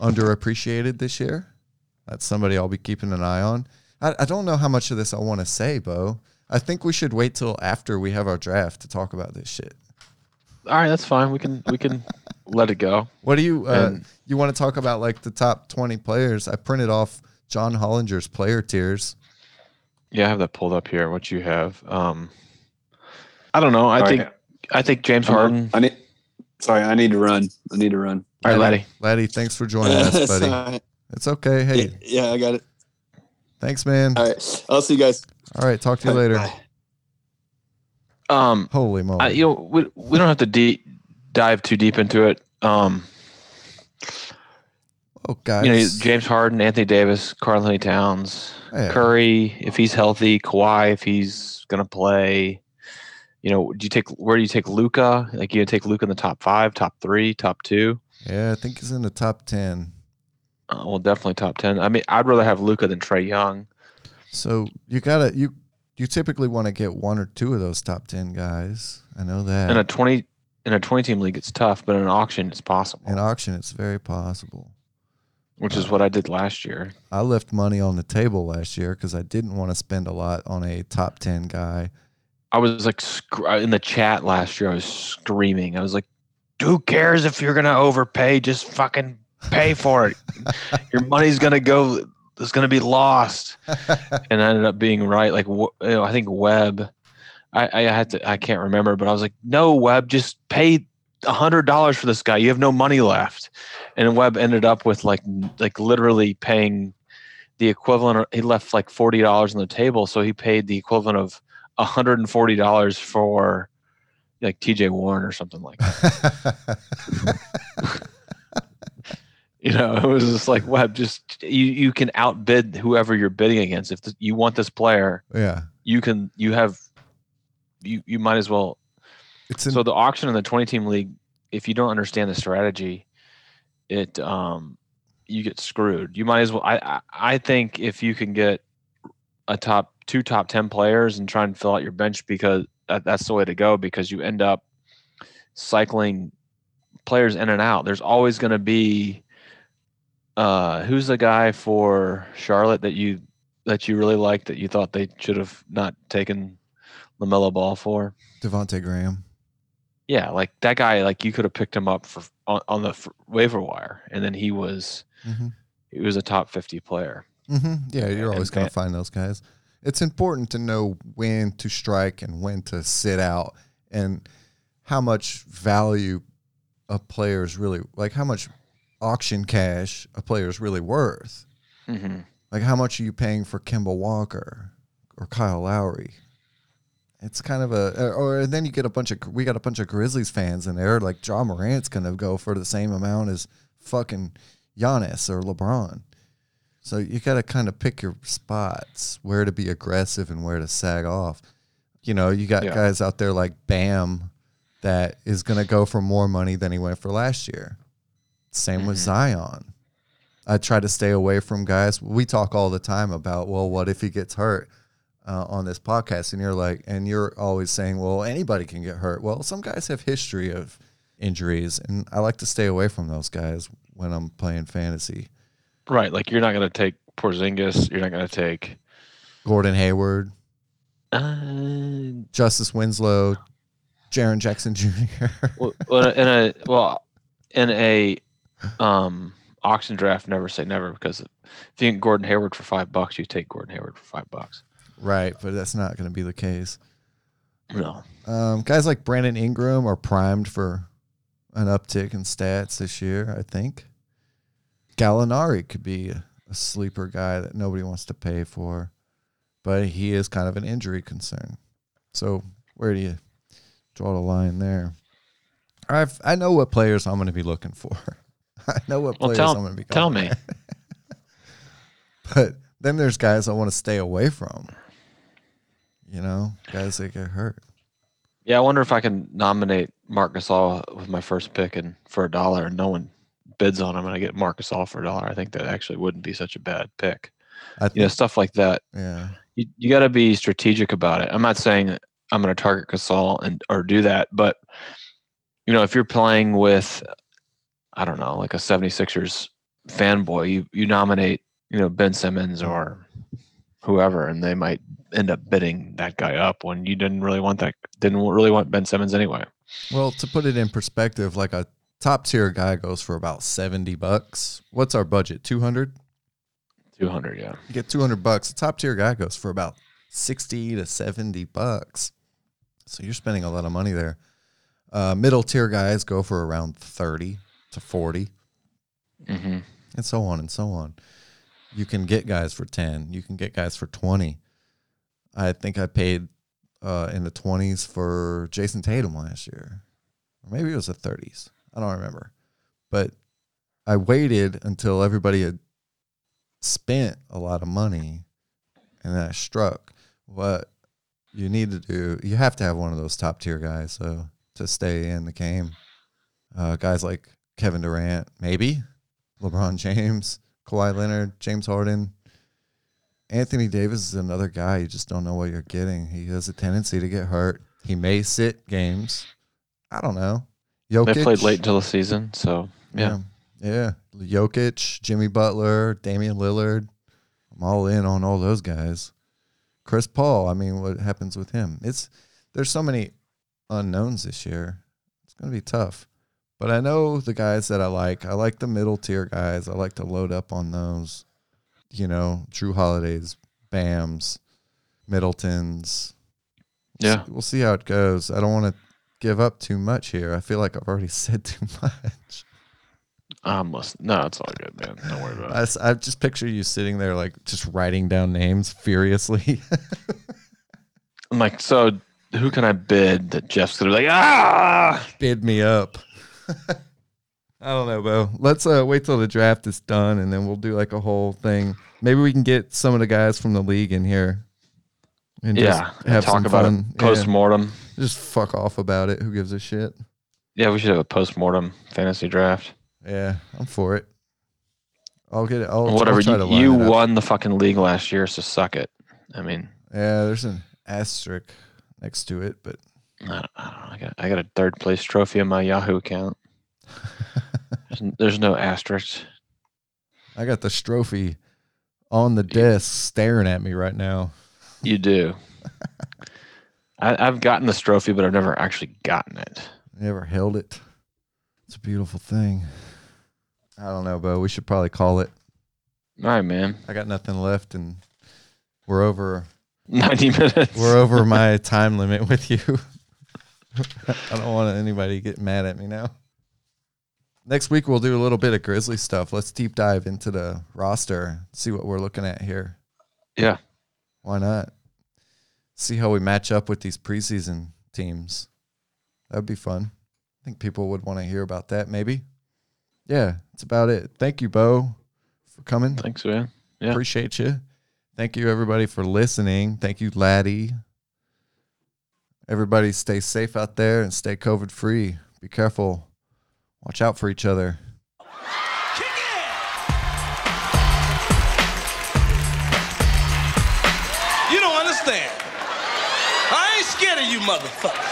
underappreciated this year. That's somebody I'll be keeping an eye on. I, I don't know how much of this I want to say, Bo. I think we should wait till after we have our draft to talk about this shit. All right that's fine we can we can let it go What do you uh, And- you want to talk about? Like the top twenty players? I printed off John Hollinger's player tiers. yeah i have that pulled up here what you have um i don't know i All think right. i think james harden I need. Sorry, I need to run. I need to run. all right laddie Laddie, thanks for joining us, buddy. Sorry. It's okay. Hey, Yeah, I got it. thanks, man. All right. I'll see you guys. All right, talk to you later. Bye. Um Holy moly! I, you know, we, we don't have to de- dive too deep into it. Um, oh, guys. you know, James Harden, Anthony Davis, Karl-Anthony Towns, Yeah. Curry, if he's healthy, Kawhi, if he's gonna play. You know, do you take where do you take Luka? Like you take Luka in the top five, top three, top two? Yeah, I think he's in the top ten. Uh, well, definitely top ten. I mean, I'd rather have Luka than Trae Young. So you gotta you you typically want to get one or two of those top ten guys. I know that. In a twenty in a twenty team league, it's tough, but in an auction, it's possible. In auction, it's very possible. which is uh, what I did last year. I left money on the table last year because I didn't want to spend a lot on a top 10 guy. I was like sc- uh, in the chat last year. I was screaming. I was like, "Who cares if you're gonna overpay? Just fucking pay for it. Your money's gonna go. It's gonna be lost." And I ended up being right. Like you know, I think Webb. I, I had to. I can't remember, but I was like, "No, Webb, just pay a hundred dollars for this guy. You have no money left." And Webb ended up with like like literally paying the equivalent. Of, he left like forty dollars on the table, so he paid the equivalent of hundred and forty dollars for like TJ Warren or something like that. You know, it was just like Webb. Just you, you can outbid whoever you're bidding against. If th- you want this player, yeah. you can. You have. You you might as well. It's in, So the auction in the 20 team league, if you don't understand the strategy, it um you get screwed. You might as well. I I, I think if you can get a top two top 10 players and try and fill out your bench because that, that's the way to go because you end up cycling players in and out. There's always going to be uh who's the guy for Charlotte that you that you really liked that you thought they should have not taken LaMelo Ball for? Devonte Graham. Yeah, like that guy, like you could have picked him up for on, on the f- waiver wire, and then he was hmm he was a top fifty player. hmm Yeah, you're And always going to find those guys. It's important to know when to strike and when to sit out, and how much value a player is really like how much auction cash a player is really worth. Mm-hmm. Like how much are you paying for Kemba Walker or Kyle Lowry? It's kind of a, or or then you get a bunch of we got a bunch of Grizzlies fans in there. Like Ja Morant's gonna go for the same amount as fucking Giannis or LeBron. So you got to kind of pick your spots where to be aggressive and where to sag off. You know, you got Yeah. guys out there like Bam that is going to go for more money than he went for last year. Same with Mhm. Zion. I try to stay away from guys. We talk all the time about, well, what if he gets hurt uh, on this podcast? And you're like, and you're always saying, well, anybody can get hurt. Well, some guys have history of injuries, and I like to stay away from those guys when I'm playing fantasy. Right, like you're not going to take Porzingis. You're not going to take Gordon Hayward, uh, Justice Winslow, Jaren Jackson Jr. well, in a well in a um auction draft. Never say never because if you get Gordon Hayward for five bucks, you take Gordon Hayward for five bucks. right, but that's not going to be the case. No, Um, guys like Brandon Ingram are primed for an uptick in stats this year, I think. Gallinari could be a, a sleeper guy that nobody wants to pay for, but he is kind of an injury concern. So where do you draw the line there? I've, I know what players I'm going to be looking for. I know what Well, players tell- I'm going to be tell me. but then there's guys I want to stay away from. You know, guys that get hurt. Yeah, I wonder if I can nominate Marc Gasol with my first pick and for a dollar, and no one bids on him, and I get Marc Gasol for a dollar. I think that actually wouldn't be such a bad pick. I think, You know, stuff like that. yeah. You you got to be strategic about it. I'm not saying I'm going to target Gasol and or do that, but you know, if you're playing with, I don't know, like a 76ers fanboy, you you nominate you know Ben Simmons or whoever, and they might end up bidding that guy up when you didn't really want that didn't really want Ben Simmons anyway. Well, to put it in perspective, like a top tier guy goes for about 70 bucks. What's our budget? 200? 200, yeah. You get 200 bucks. A top tier guy goes for about 60 to 70 bucks. So you're spending a lot of money there. Uh, middle tier guys go for around 30 to 40 hmm and so on and so on. You can get guys for 10, you can get guys for 20. I think I paid uh, in the 20s for Jayson Tatum last year. Or maybe it was the 30s. I don't remember. But I waited until everybody had spent a lot of money and then I struck. What you need to do, you have to have one of those top tier guys so to stay in the game. Uh, guys like Kevin Durant, maybe LeBron James, Kawhi Leonard, James Harden. Anthony Davis is another guy. You just don't know what you're getting. He has a tendency to get hurt. He may sit games. I don't know. Jokic. They played late until the season, so yeah. Yeah. Yeah. Jokic, Jimmy Butler, Damian Lillard. I'm all in on all those guys. Chris Paul, I mean, what happens with him? It's there's so many unknowns this year. It's gonna be tough. But I know the guys that I like. I like the middle tier guys. I like to load up on those. You know, Jrue Holidays, Bams, Middletons. Yeah. We'll see how it goes. I don't want to give up too much here. I feel like I've already said too much. I must. No, it's all good, man. Don't worry about it. I just picture you sitting there, like just writing down names furiously. I'm like, so who can I bid that Jeff's gonna be like, ah? Bid me up. I don't know, Bo. Let's uh, wait till the draft is done, and then we'll do like a whole thing. Maybe we can get some of the guys from the league in here, and Yeah, just have talk some about fun. it post mortem. Yeah, just fuck off about it. Who gives a shit? Yeah, we should have a post mortem fantasy draft. Yeah, I'm for it. I'll get it. I'll, Whatever. I'll You, you won the fucking league last year, so suck it. I mean, Yeah, there's an asterisk next to it, but I don't, I, don't know. I got I got a third place trophy on my Yahoo account. There's, there's no asterisk. I got the trophy on the desk staring at me right now. You do. I, I've gotten this trophy, but I've never actually gotten it. Never held it. It's a beautiful thing. I don't know, Bo. We should probably call it. All right, man. I got nothing left, and we're over. Ninety minutes. We're over my time limit with you. I don't want anybody to get mad at me now. Next week we'll do a little bit of Grizzly stuff. Let's deep dive into the roster, see what we're looking at here. Yeah. Why not? See how we match up with these preseason teams. That'd be fun. I think people would want to hear about that, maybe. Yeah, that's about it. Thank you, Bo, for coming. Thanks, man. Yeah. Appreciate you. Thank you, everybody, for listening. Thank you, Laddie. Everybody, stay safe out there and stay COVID free. Be careful. Watch out for each other. You don't understand. I ain't scared of you motherfuckers.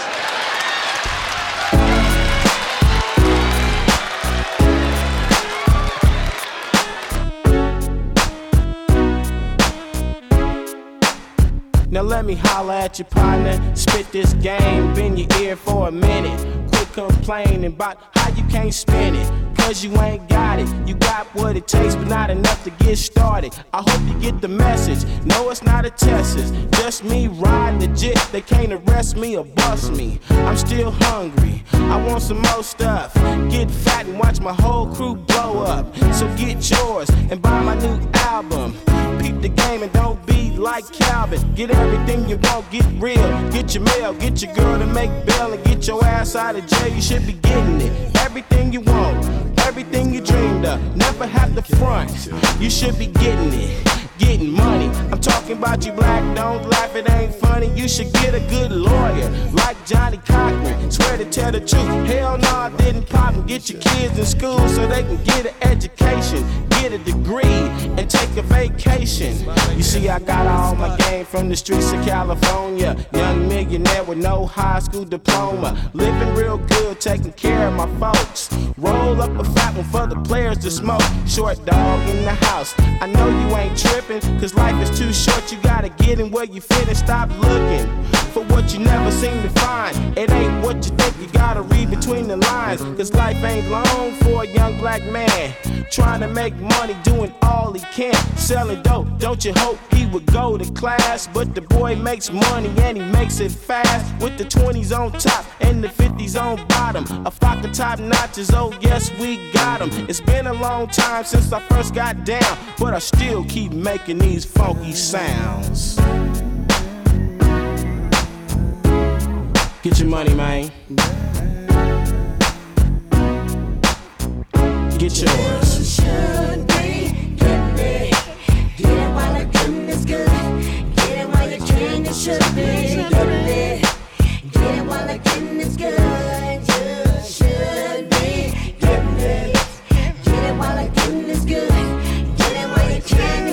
Now let me holler at your partner, spit this game, bend your ear for a minute. Quit complaining about how you can't spin it. Cause you ain't got it. You got what it takes, but not enough to get started. I hope you get the message. No, it's not a test, it's just me riding legit. They can't arrest me or bust me. I'm still hungry. I want some more stuff. Get fat and watch my whole crew blow up. So get yours and buy my new album. Peep the game and don't be like Calvin. Get everything you want, get real. Get your mail, get your girl to make bail, and get your ass out of jail. You should be getting it. Everything you want, everything you dreamed of. Never have to front. You should be getting it. Getting money. I'm talking about you black, don't laugh, it ain't funny. You should get a good lawyer, like Johnnie Cochran. Swear to tell the truth. Hell no, I didn't pop and get your kids in school so they can get an education, get a degree, and take a vacation. You see, I got all my game from the streets of California. Young millionaire with no high school diploma. Living real good, taking care of my folks. Roll up a fat one for the players to smoke. Short dog in the house. I know you ain't tripping, cause life is too short. You gotta get in where you fit and stop looking for what you never seem to find. It ain't what you think, you gotta read between the lines. Cause life ain't long for a young black man. Trying to make money, doing all he can. Selling dope, don't you hope he would go to class? But the boy makes money and he makes it fast. With the 20s on top and the 50s on bottom. A flock of top notches, oh yes, we got 'em. It's been a long time since I first got down, but I still keep making these funky sounds. Get your money, man. Get yours. should be getting it. Get it while the is good. Get it while you can. You should be getting it. Get it while the is good. You should be getting it. Get it while the is good.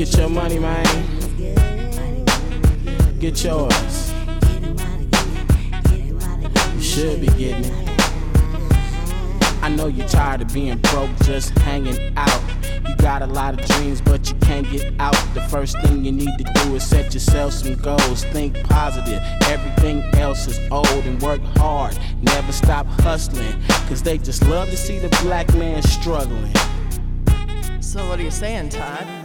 Get your money, man. Get yours. You should be getting it. I know you're tired of being broke, just hanging out. You got a lot of dreams, but you can't get out. The first thing you need to do is set yourself some goals. Think positive, everything else is old, and work hard. Never stop hustling, cause they just love to see the black man struggling. So what are you saying, Todd?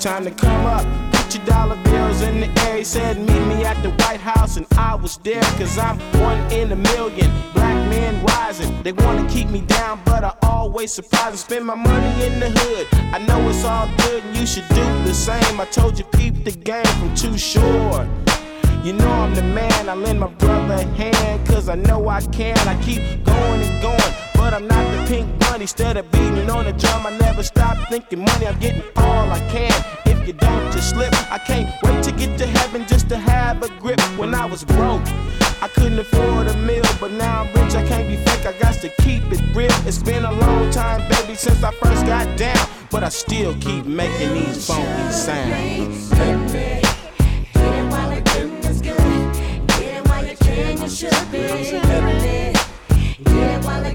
Time to come up. Put your dollar bills in the air. He said, Meet me at the White House, and I was there, cause I'm one in a million. Black men rising. They wanna keep me down, but I always surprise and spend my money in the hood. I know it's all good, and you should do the same. I told you, peep the game from too short. You know I'm the man, I lend my brother a hand, cause I know I can. I keep going and going, but I'm not the pink bunny. Instead of beating on the drum, I never stop thinking money. I'm getting all I can. If you don't, just slip. I can't wait to get to heaven just to have a grip. When I was broke, I couldn't afford a meal, but now I'm rich. I can't be fake, I got to keep it real. It's been a long time, baby, since I first got down, but I still keep making these funky sounds. While the good. While you can, you should be. Get it, while the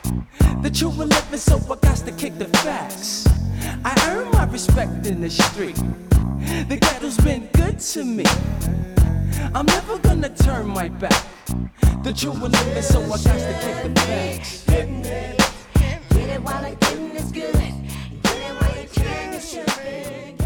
The truth will were living, so I got to kick the facts. I earn my respect in the street. The ghetto's been good to me. I'm never gonna turn my back. The truth will living, so I got to kick the facts. Get it while I get it, it's good. Get it while you can, it's